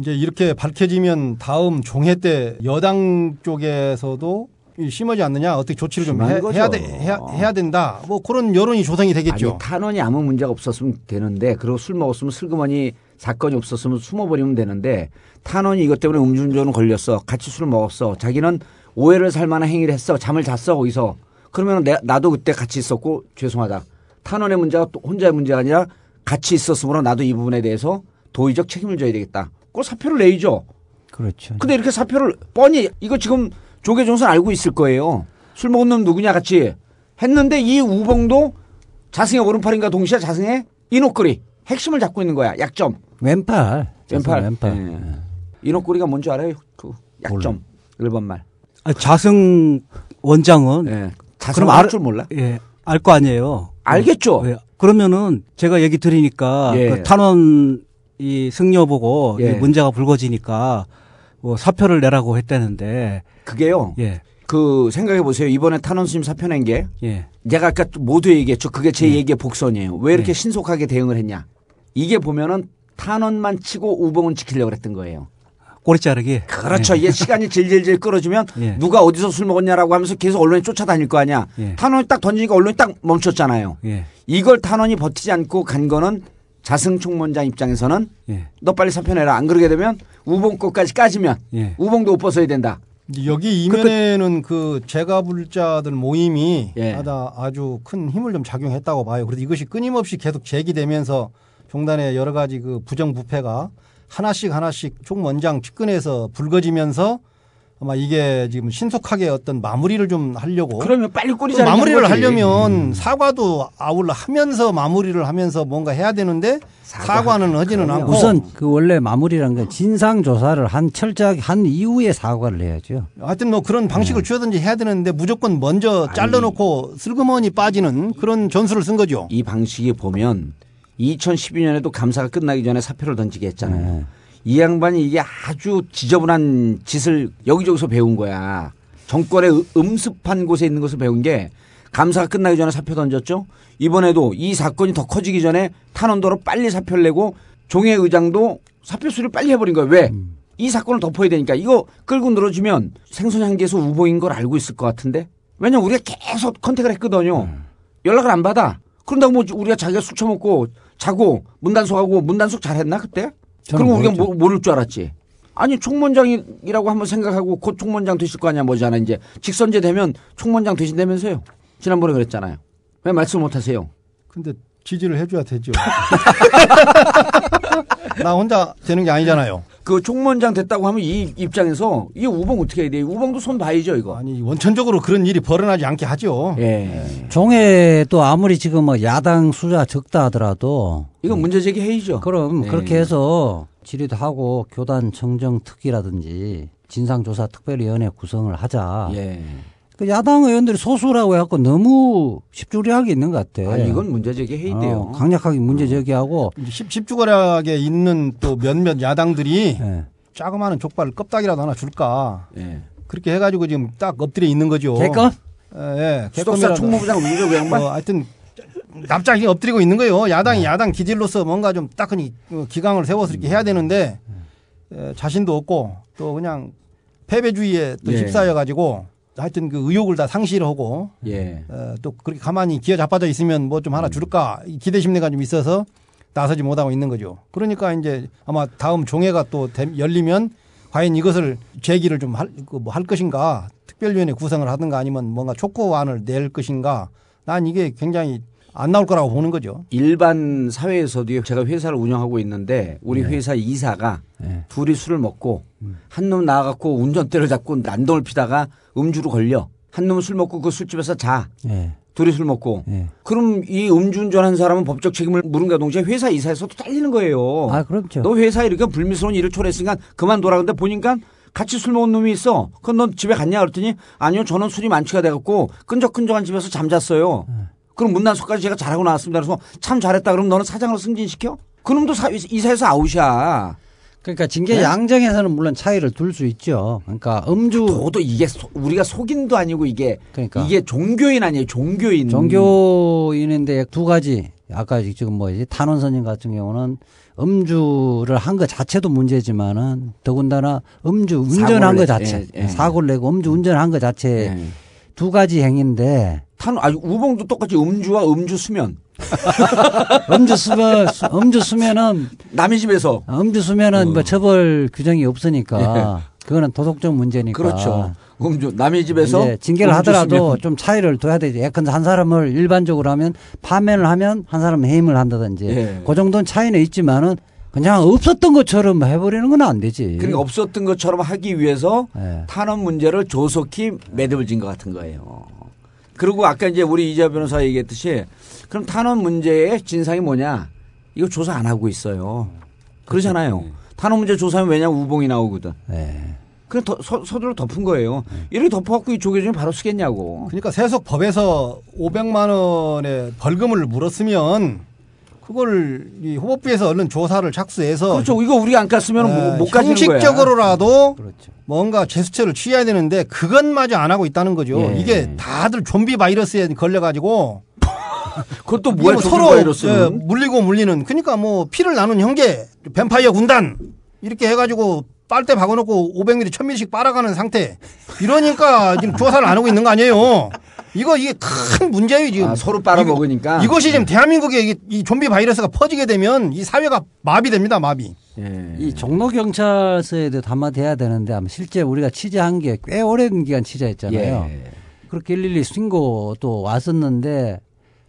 이제 이렇게 밝혀지면 다음 종회 때 여당 쪽에서도 이 심하지 않느냐 어떻게 조치를 좀 해. 해야, 돼, 해야, 해야 된다 뭐 그런 여론이 조성이 되겠죠.
아니, 탄원이 아무 문제가 없었으면 되는데, 그리고 술 먹었으면 슬그머니 사건이 없었으면 숨어버리면 되는데, 탄원이 이것 때문에 음주운전 걸렸어. 같이 술을 먹었어. 자기는 오해를 살 만한 행위를 했어. 잠을 잤어, 거기서. 그러면 내, 나도 그때 같이 있었고, 죄송하다. 탄원의 문제가 또 혼자의 문제가 아니라 같이 있었으므로 나도 이 부분에 대해서 도의적 책임을 져야 되겠다. 그 사표를 내야죠.
그렇죠.
근데 이렇게 사표를 뻔히 이거 지금 조계종선 알고 있을 거예요. 술 먹은 놈 누구냐 같이 했는데 이 우봉도 자승의 오른팔인가 동시에 자승의 이노꼬리 핵심을 잡고 있는 거야. 약점.
왼팔.
왼팔.
왼팔.
예. 이노꼬리가 뭔지 알아요? 그 약점. 일본말.
아, 자승 원장은
예. 자승
그럼
알
알-
줄 몰라?
예, 알 거 아니에요.
알겠죠.
예. 그러면은 제가 얘기 드리니까
예.
그 탄원 이 승려 보고
예.
이 문제가 불거지니까 뭐 사표를 내라고 했다는데
그게요.
예.
그 생각해 보세요. 이번에 탄원 스님 사표 낸 게
예.
제가 아까 모두 얘기했죠. 그게 제
네.
얘기의 복선이에요. 왜 이렇게
네.
신속하게 대응을 했냐? 이게 보면은 탄원만 치고 우봉은 지키려고 그랬던 거예요.
꼬리 자르기.
그렇죠.
예.
이게 시간이 질질질 끌어지면
예.
누가 어디서 술 먹었냐라고 하면서 계속 언론에 쫓아다닐 거 아니야.
예.
탄원이 딱 던지니까 언론이 딱 멈췄잖아요.
예.
이걸 탄원이 버티지 않고 간 거는 자승 총무원장 입장에서는
예.
너 빨리 사표 내라. 안 그러게 되면 우봉 것까지 까지면
예.
우봉도 옷 벗어야 된다.
여기 이면에는 그 재가불자들 모임이
예.
아다 아주 큰 힘을 좀 작용했다고 봐요. 그래서 이것이 끊임없이 계속 제기되면서 종단의 여러 가지 그 부정부패가 하나씩 하나씩 총원장 측근에서 불거지면서 아마 이게 지금 신속하게 어떤 마무리를 좀 하려고
그러면 빨리 꼬리
그
자르기
마무리를. 하려면 사과도 아울러 하면서 마무리를 하면서 뭔가 해야 되는데 사과 는 하지는 않고
우선 그 원래 마무리란 건 진상 조사를 한 철저하게 한 이후에 사과를 해야죠.
하여튼 뭐 그런 방식을 취하든지 해야 되는데 무조건 먼저 잘라놓고 슬그머니 빠지는 그런 전술을 쓴 거죠.
이 방식이 보면 2012년에도 감사가 끝나기 전에 사표를 던지게 했잖아요. 이 양반이 이게 아주 지저분한 짓을 여기저기서 배운 거야. 정권의 음- 음습한 곳에 있는 것을 배운 게 감사가 끝나기 전에 사표 던졌죠. 이번에도 이 사건이 더 커지기 전에 탄원도로 빨리 사표를 내고 종회 의장도 사표 수리를 빨리 해버린 거예요. 왜? 이 사건을 덮어야 되니까 이거 끌고 늘어지면 생선향기에서 우봉인 걸 알고 있을 것 같은데 왜냐면 우리가 계속 컨택을 했거든요. 연락을 안 받아. 그런다고 뭐 우리가 자기가 술 처먹고 자고 문단속하고 문단속 잘했나 그때? 그럼 우리가.
모,
모를 줄 알았지. 아니 총무원장이라고 한번 생각하고 곧 총무원장 되실 거 아니야 뭐잖아 이제 직선제 되면 총무원장 되신다면서요. 지난번에 그랬잖아요. 왜 말씀 못 하세요?
근데 지지를 해줘야 되죠. <laughs> 나 혼자 되는 게 아니잖아요.
그 총무원장 됐다고 하면 이 입장에서 이 우봉 어떻게 해야 돼? 우봉도 손 봐야죠 이거.
아니 원천적으로 그런 일이 벌어나지 않게 하죠.
예.
종회도 아무리 지금 뭐 야당 수자 적다 하더라도
이건 문제 제기 회의죠.
그럼
네.
그렇게 해서 질의도 하고 교단 청정 특위라든지 진상조사 특별위원회 구성을 하자.
예.
그 야당 의원들이 소수라고 해갖고 너무 십주리하게 있는 것 같아.
아, 이건 문제 제기 회의돼요.
어, 강력하게 문제 제기하고
십, 십주거락에 있는 또 몇몇 야당들이
예.
자그마한 족발을 껍데기라도 하나 줄까.
예.
그렇게 해가지고 지금 딱 엎드려 있는 거죠.
개껌?
예, 예.
수석사 총무부장 그 양반?
어, 하여튼 납작이 엎드리고 있는 거예요. 야당이 야당 기질로서 뭔가 좀 따끈히 어, 기강을 세워서 이렇게 해야 되는데 에, 자신도 없고 또 그냥 패배주의에 또
예.
휩싸여 가지고 하여튼 그 의욕을 다 상실하고
예.
어, 또 그렇게 가만히 기어 자빠져 있으면 뭐 좀 하나 줄까 이 기대 심리가 좀 있어서 나서지 못하고 있는 거죠. 그러니까 이제 아마 다음 종회가 또 됨- 열리면 과연 이것을 제기를 좀 할 뭐 할 것인가 특별위원회 구성을 하든가 아니면 뭔가 촉구안을 낼 것인가 난 이게 굉장히 안 나올 거라고 보는 거죠.
일반 사회에서도 제가 회사를 운영하고 있는데 우리 회사 이사가 둘이 술을 먹고 한놈 나와갖고 운전대를 잡고 난동을 피다가 음주로 걸려. 한 놈은 술 먹고 그 술집에서 자.
예.
둘이 술 먹고.
예.
그럼 이 음주운전한 사람은 법적 책임을 물은가 동시에 회사 이사에서도 잘리는 거예요.
아, 그렇죠.
너 회사에 이렇게 불미스러운 일을 초래했으니까 그만둬라. 근데 보니까 같이 술 먹은 놈이 있어. 그럼 넌 집에 갔냐? 그랬더니 아니요. 저는 술이 만취가 돼갖고 끈적끈적한 집에서 잠잤어요. 그럼 문단속까지 제가 잘하고 나왔습니다. 그래서 참 잘했다. 그럼 너는 사장으로 승진시켜? 그놈도 사- 이사에서 아웃이야.
그러니까 징계
네?
양정에서는 물론 차이를 둘 수 있죠. 그러니까 음주
저도 이게 소- 우리가 속인도 아니고 이게
그러니까.
이게 종교인 아니에요. 종교인.
종교인인데 두 가지 아까 지금 뭐지 탄원 선임 같은 경우는 음주를 한 것 자체도 문제지만은 더군다나 음주 운전한 것
내-
자체
예, 예.
사고를 내고 음주 운전한 것 자체
예.
두 가지 행위인데
탄 아니 우봉도 똑같이 음주와 음주 수면. <laughs>
음주 수면 음주 수면은
남의 집에서
음주 수면은 뭐 처벌 규정이 없으니까 그거는 도덕적 문제니까
예. 그렇죠. 음주 남의 집에서
징계를 하더라도
수면.
좀 차이를 둬야 되지. 예컨대 한 사람을 일반적으로 하면 파면을 하면 한 사람은 해임을 한다든지
예.
그 정도는 차이는 있지만은 그냥 없었던 것처럼 해버리는 건 안 되지.
그러니까 없었던 것처럼 하기 위해서
예.
탄원 문제를 조속히 매듭을 진 것 같은 거예요. 그리고 아까 이제 우리 이재 변호사 얘기했듯이 그럼 탄원 문제의 진상이 뭐냐? 이거 조사 안 하고 있어요. 그러잖아요. 탄원 문제 조사하면 왜냐면 우봉이 나오거든.
예.
그냥 더, 서, 서두를 덮은 거예요. 이렇게 덮어갖고 이 조계종이 바로 쓰겠냐고.
그러니까 세속 법에서 500만 원의 벌금을 물었으면 그걸 이 후보부에서 얼른 조사를 착수해서
그렇죠. 이거 우리가 안 깠으면 못, 못 가지는 거야.
형식적으로라도
그렇죠.
뭔가 제스처를 취해야 되는데 그것마저 안 하고 있다는 거죠.
예.
이게 다들 좀비 바이러스에 걸려 가지고 <laughs>
그것도
이게
뭐야
뭐 서로. 예, 물리고 물리는 그러니까 뭐 피를 나눈 형제 뱀파이어 군단 이렇게 해가지고 빨대 박아놓고 500ml 1000ml씩 빨아가는 상태 이러니까 지금 조사를 안 하고 있는 거 아니에요. 이거 이게 큰 문제예요 지금.
아, 서로 빨아먹으니까.
이것이 지금 대한민국에 이, 이 좀비 바이러스가 퍼지게 되면 이 사회가 마비됩니다 마비.
예.
이 종로 경찰서에 도 담아돼야 되는데 아마 실제 우리가 취재한 게 꽤 오랜 기간 취재했잖아요.
예.
그렇게 일일이 신고도 왔었는데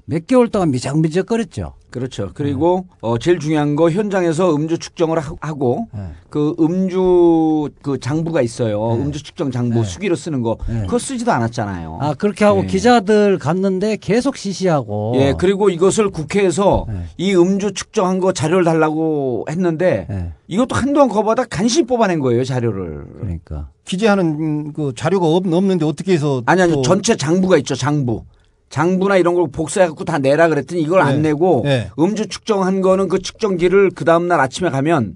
몇 개월 동안 미적미적거렸죠.
그렇죠. 그리고 어 제일 중요한 거 현장에서 음주 측정을 하- 하고
네.
그 음주 그 장부가 있어요. 음주 측정 장부 수기로 쓰는 거
네.
그거 쓰지도 않았잖아요.
아 그렇게 하고
예.
기자들 갔는데 계속 시시하고
예, 그리고 이것을 국회에서
네.
이 음주 측정한 거 자료를 달라고 했는데
예.
이것도 한동안 거봐다 간신히 뽑아낸 거예요, 자료를.
그러니까
기재하는 그 자료가 없, 없는데 어떻게 해서
아니 아니
또-
전체 장부가 있죠, 장부. 장부나 이런 걸 복사해 갖고 다 내라 그랬더니 이걸 안
네.
내고
네.
음주 측정한 거는 그 측정기를 그 다음 날 아침에 가면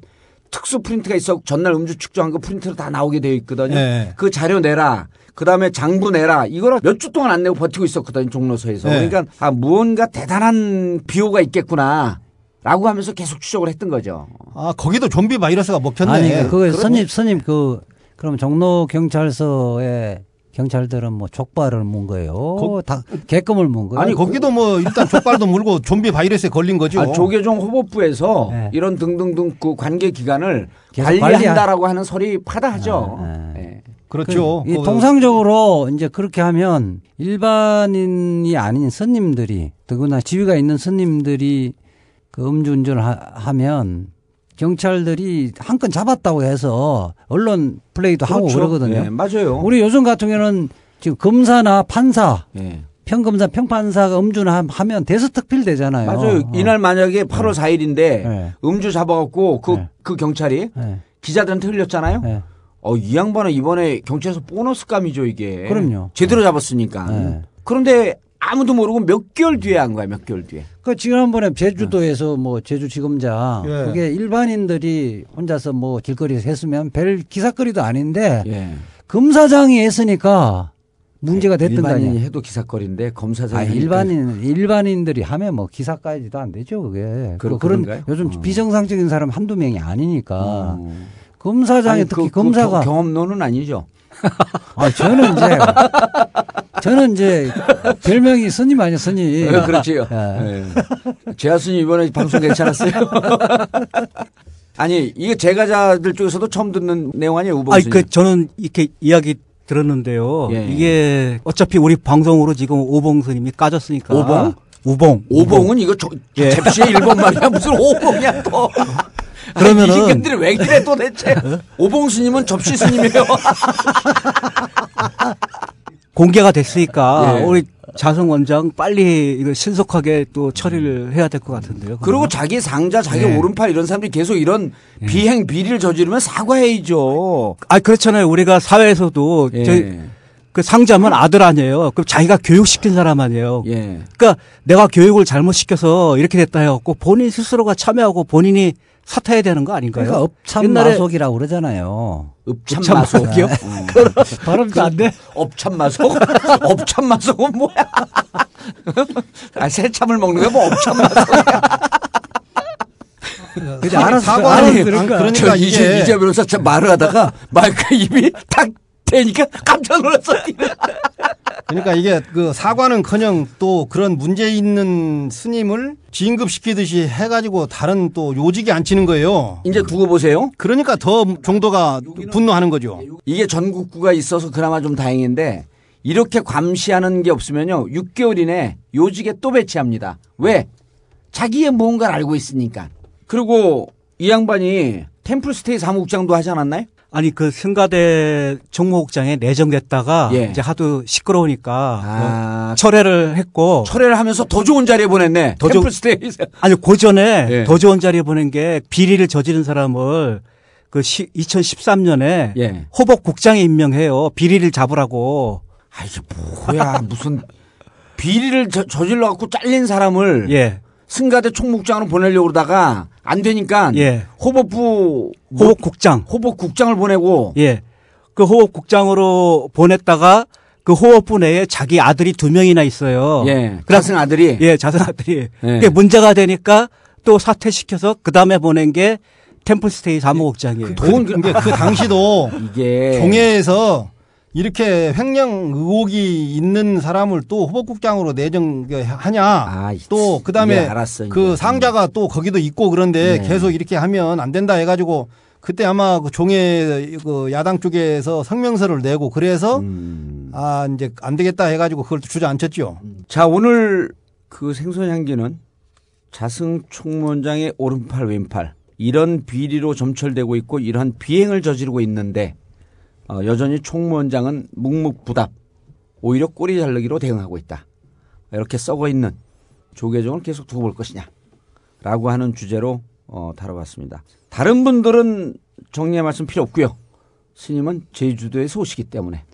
특수 프린트가 있어 전날 음주 측정한 거 프린트로 다 나오게 되어 있거든요.
네.
그 자료 내라. 그다음에 장부 내라. 이거를 몇 주 동안 안 내고 버티고 있었거든요. 종로서에서.
네.
그러니까 아 무언가 대단한 비호가 있겠구나. 라고 하면서 계속 추적을 했던 거죠.
아 거기도 좀비 바이러스가 먹혔네.
아니 그거
그러네.
선임 선임 그 그럼 종로 경찰서에 경찰들은 뭐 족발을 문 거예요.
거-
다 개껌을 문 거예요.
아니 거기도 뭐 일단 족발도 물고 <laughs> 좀비 바이러스에 걸린 거죠.
아, 조계종 호법부에서
네.
이런 등등등 그 관계 기관을 관리한다라고 하는 설이 파다하죠. 예.
그렇죠.
그, 이
그-
통상적으로 이제 그렇게 하면 일반인이 아닌 스님들이 더구나 지위가 있는 스님들이 그 음주운전을 하, 하면 경찰들이 한 건 잡았다고 해서 언론 플레이도 하고
그렇죠.
그러거든요.
예, 맞아요.
우리 요즘 같은 경우는 지금 검사나 판사,
예.
평검사, 평판사가 음주하면 대서특필 되잖아요.
맞아요.
어.
이날 만약에 8월 4일인데
네.
음주 잡아갖고 그,
네.
그 경찰이
네.
기자들한테 흘렸잖아요.
네.
어, 이 양반은 이번에 경찰에서 보너스 감이죠, 이게.
그럼요.
제대로 잡았으니까.
네.
그런데 아무도 모르고 몇 개월 뒤에 한 거야, 몇 개월 뒤에.
그 지난번에 제주도에서 뭐 제주지검장
예.
그게 일반인들이 혼자서 뭐 길거리에서 했으면 별 기사거리도 아닌데
예.
검사장이 했으니까 문제가 됐던 거
일반인이. 해도 기사거리인데 검사장이
아, 일반인 일반인들이 하면 뭐 기사까지도 안 되죠 그게.
그
그런
그런가요?
요즘 비정상적인 사람 한두 명이 아니니까
어.
검사장이
아니,
특히
그- 그
검사가
경- 경험론은 아니죠.
아, 저는 이제 저는 이제 별명이 스님 아니야 스님.
예, 그렇지요.
예.
예. 제아 스님 이번에 방송 괜찮았어요? <laughs> 아니 이게 제가자들 쪽에서도 처음 듣는 내용 아니에요, 우봉 스님?
그 저는 이렇게 이야기 들었는데요.
예.
이게 어차피 우리 방송으로 지금 오봉 스님이 까졌으니까.
오봉?
우봉.
오봉은 이거 저,
예.
잽시의 일본 말이야 무슨 오봉이야 또. <laughs>
그러면은-
아니, 이 인간들이 왜 그래 도대체? 오봉 스님은 접시 스님이에요. <laughs>
공개가 됐으니까
예.
우리 자성 원장 빨리 이거 신속하게 또 처리를 해야 될 것 같은데요.
그리고 자기 상자, 자기
예.
오른팔 이런 사람들이 계속 이런 비행 비리를 저지르면 사과해야죠.
아 그렇잖아요. 우리가 사회에서도
예.
저그 상자면 아들 아니에요. 그럼 자기가 교육시킨 사람 아니에요.
예.
그러니까 내가 교육을 잘못 시켜서 이렇게 됐다 해갖고 본인 스스로가 참여하고 본인이 사퇴해야 되는 거 아닌가요?
그러니까 업참마속이라고 그러잖아요.
업참마속이요?
네.
음.
발음도 안 돼.
업참마속? 업참마속은 <laughs> 뭐야? <laughs> 아, 새참을 먹는 거뭐 업참마속이야.
그죠, 알았어.
사과는
알았어.
안-
그러니까.
그러니까
저 이제 이재 변호사 참 말을 하다가 마이크 입이 탁 되니까 깜짝 놀랐어.
그러니까 이게 그 사과는커녕 또 그런 문제 있는 스님을 진급시키듯이 해가지고 다른 또 요직에 앉히는 거예요.
이제 두고 보세요.
그러니까 더 정도가 분노하는 거죠.
이게 전국구가 있어서 그나마 좀 다행인데 이렇게 감시하는 게 없으면요 6개월 이내 요직에 또 배치합니다. 왜? 자기의 무언가를 알고 있으니까. 그리고 이 양반이 템플스테이 사무국장도 하지 않았나요?
아니 그 승가대 종목장에 내정됐다가
예.
이제 하도 시끄러우니까
아.
뭐 철회를 했고
철회를 하면서 더 좋은 자리에 보냈네.
더 좋-
템플스테이에서.
아니 그 전에
예.
더 좋은 자리에 보낸 게 비리를 저지른 사람을 그 2013년에
예.
호복 국장에 임명해요. 비리를 잡으라고.
아 이게 뭐야 무슨 <laughs> 비리를 저, 저질러 갖고 잘린 사람을
예.
승가대 총무국장으로 보내려고 그러다가 안 되니까
예.
호법부
호복 국장.
호법 국장을 보내고
예. 그 호업 국장으로 보냈다가 그 호업부 내에 자기 아들이 두 명이나 있어요.
예,
그래-
자승 아들이
예, 자승 아들이.
예.
그게 문제가 되니까 또 사퇴시켜서 그 다음에 보낸 게 템플스테이 사무국장이에요.
그, 그, 그 당시도 <laughs>
이게
종회에서 이렇게 횡령 의혹이 있는 사람을 또 후보국장으로 내정하냐. 또 그다음에
예, 알았어,
그. 상자가 또 거기도 있고 그런데
네.
계속 이렇게 하면 안 된다 해가지고 그때 아마 그 종회 그 야당 쪽에서 성명서를 내고 그래서
음.
아 이제 안 되겠다 해가지고 그걸 주저앉혔죠.
자 오늘 그 생선향기는 자승 총무원장의 오른팔 왼팔 이런 비리로 점철되고 있고 이러한 비행을 저지르고 있는데 어, 여전히 총무원장은 묵묵부답 오히려 꼬리 자르기로 대응하고 있다. 이렇게 썩어 있는 조계종을 계속 두고 볼 것이냐 라고 하는 주제로 어, 다뤄봤습니다. 다른 분들은 정리의 말씀 필요 없고요. 스님은 제주도에서 오시기 때문에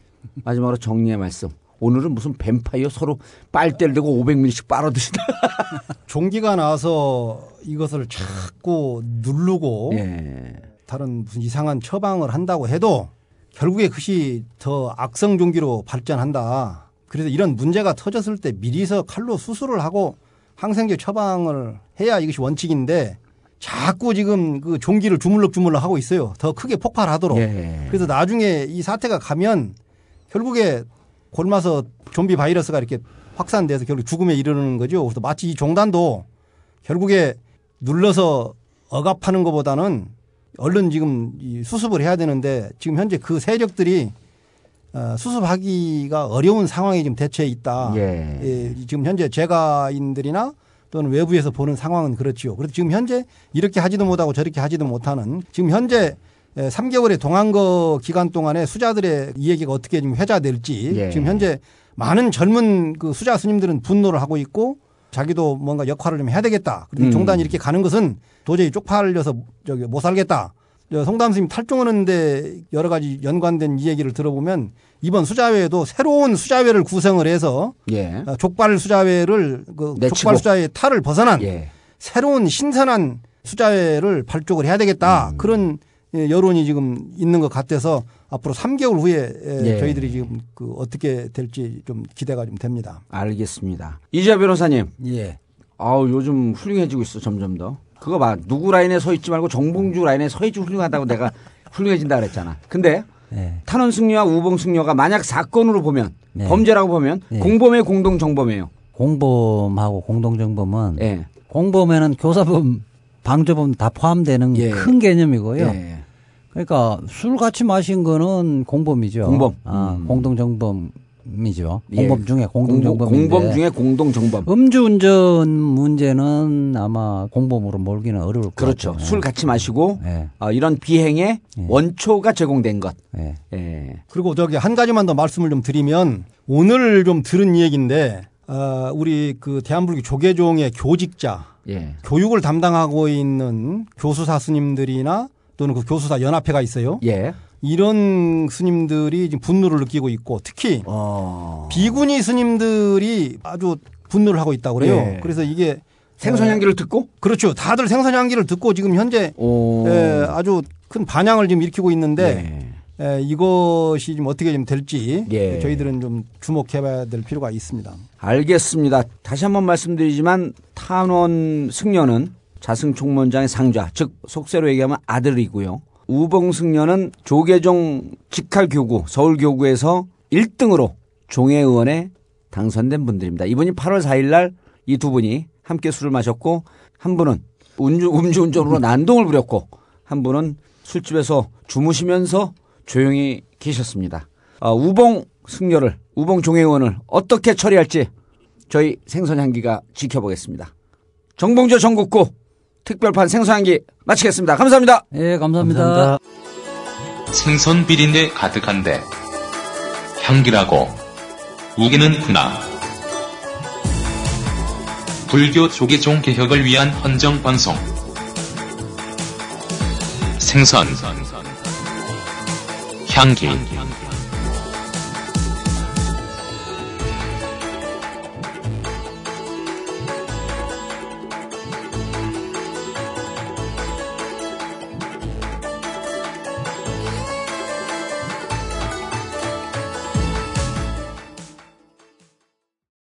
마지막으로 정리의 말씀. 오늘은 무슨 뱀파이어 서로 빨대를 대고 500ml씩 빨아드시다. <laughs>
종기가 나서 이것을 자꾸 누르고
예.
다른 무슨 이상한 처방을 한다고 해도 결국에 그것이 더 악성 종기로 발전한다. 그래서 이런 문제가 터졌을 때 미리서 칼로 수술을 하고 항생제 처방을 해야 이것이 원칙인데 자꾸 지금 그 종기를 주물럭 주물럭 하고 있어요. 더 크게 폭발하도록.
예.
그래서 나중에 이 사태가 가면 결국에 골마서 좀비 바이러스가 이렇게 확산돼서 결국 죽음에 이르는 거죠. 그래서 마치 이 종단도 결국에 눌러서 억압하는 것보다는 얼른 지금 이 수습을 해야 되는데 지금 현재 그 세력들이 어, 수습하기가 어려운 상황에 지금 대처해 있다.
예.
예, 지금 현재 재가인들이나 또는 외부에서 보는 상황은 그렇지요. 그래서 지금 현재 이렇게 하지도 못하고 저렇게 하지도 못하는 지금 현재 3개월의 동안거 기간 동안에 수자들의 이야기가 어떻게 지금 회자될지
예.
지금 현재 많은 젊은 그 수자 스님들은 분노를 하고 있고 자기도 뭔가 역할을 좀 해야 되겠다. 그리고
음.
종단이 이렇게 가는 것은 도저히 쪽팔려서 저기 못 살겠다. 저 성담 스님 탈종하는데 여러 가지 연관된 이 얘기를 들어보면 이번 수자회에도 새로운 수자회를 구성을 해서
예.
어, 족발 수자회를 그
내치고.
족발 수자회의 탈을 벗어난
예.
새로운 신선한 수자회를 발족을 해야 되겠다.
음.
그런 예, 여론이 지금 있는 것 같아서 앞으로 3개월 후에 예,
예.
저희들이 지금 그 어떻게 될지 좀 기대가 좀 됩니다.
알겠습니다. 이재 변호사님.
예.
아우 요즘 훌륭해지고 있어 점점 더. 그거 봐 누구 라인에 서 있지 말고 정봉주 라인에 서 있지 훌륭하다고 내가 <laughs> 훌륭해진다 그랬잖아. 근데
예.
탄원 승려와 우봉 승려가 만약 사건으로 보면
네.
범죄라고 보면
예.
공범의 공동 정범이에요.
공범하고 공동 정범은
예.
공범에는 교사범, 방조범 다 포함되는
예.
큰 개념이고요.
예.
그러니까 술 같이 마신 거는 공범이죠.
공범.
아,
음.
공동정범이죠.
예.
공범 중에 공동정범인데.
공범 중에 공동 정범.
음주운전 문제는 아마 공범으로 몰기는 어려울 것
그렇죠.
같아요.
술 같이 마시고
예.
어, 이런 비행의 원초가 제공된 것.
예.
예.
그리고 저기 한 가지만 더 말씀을 좀 드리면 오늘 좀 들은 얘기인데 어, 우리 그 대한불교 조계종의 교직자
예.
교육을 담당하고 있는 교수 사 스님들이나 또는 그 교수사 연합회가 있어요.
예.
이런 스님들이 지금 분노를 느끼고 있고 특히
어.
비구니 스님들이 아주 분노를 하고 있다고 그래요.
예.
그래서 이게
생선 향기를 듣고
그렇죠. 다들 생선 향기를 듣고 지금 현재
오.
예, 아주 큰 반향을 지금 일으키고 있는데
예.
예, 이것이 좀 어떻게 좀 될지
예.
저희들은 좀 주목해봐야 될 필요가 있습니다.
알겠습니다. 다시 한번 말씀드리지만 탄원 승려는 자승 총무원장의 상좌, 즉 속세로 얘기하면 아들이고요. 우봉 승려는 조계종 직할 교구 서울 교구에서 1등으로 종회 의원에 당선된 분들입니다. 이분이 8월 4일 날 이 두 분이 함께 술을 마셨고 한 분은 음주, 음주운전으로 난동을 부렸고 한 분은 술집에서 주무시면서 조용히 계셨습니다. 어, 우봉 승려를 우봉 종회의원을 어떻게 처리할지 저희 생선향기가 지켜보겠습니다. 정봉조 전국구 특별판 생선향기 마치겠습니다. 감사합니다.
예, 감사합니다.
감사합니다.
생선 비린내 가득한데 향기라고 우기는 구나. 불교 조계종 개혁을 위한 헌정 방송 생선 향기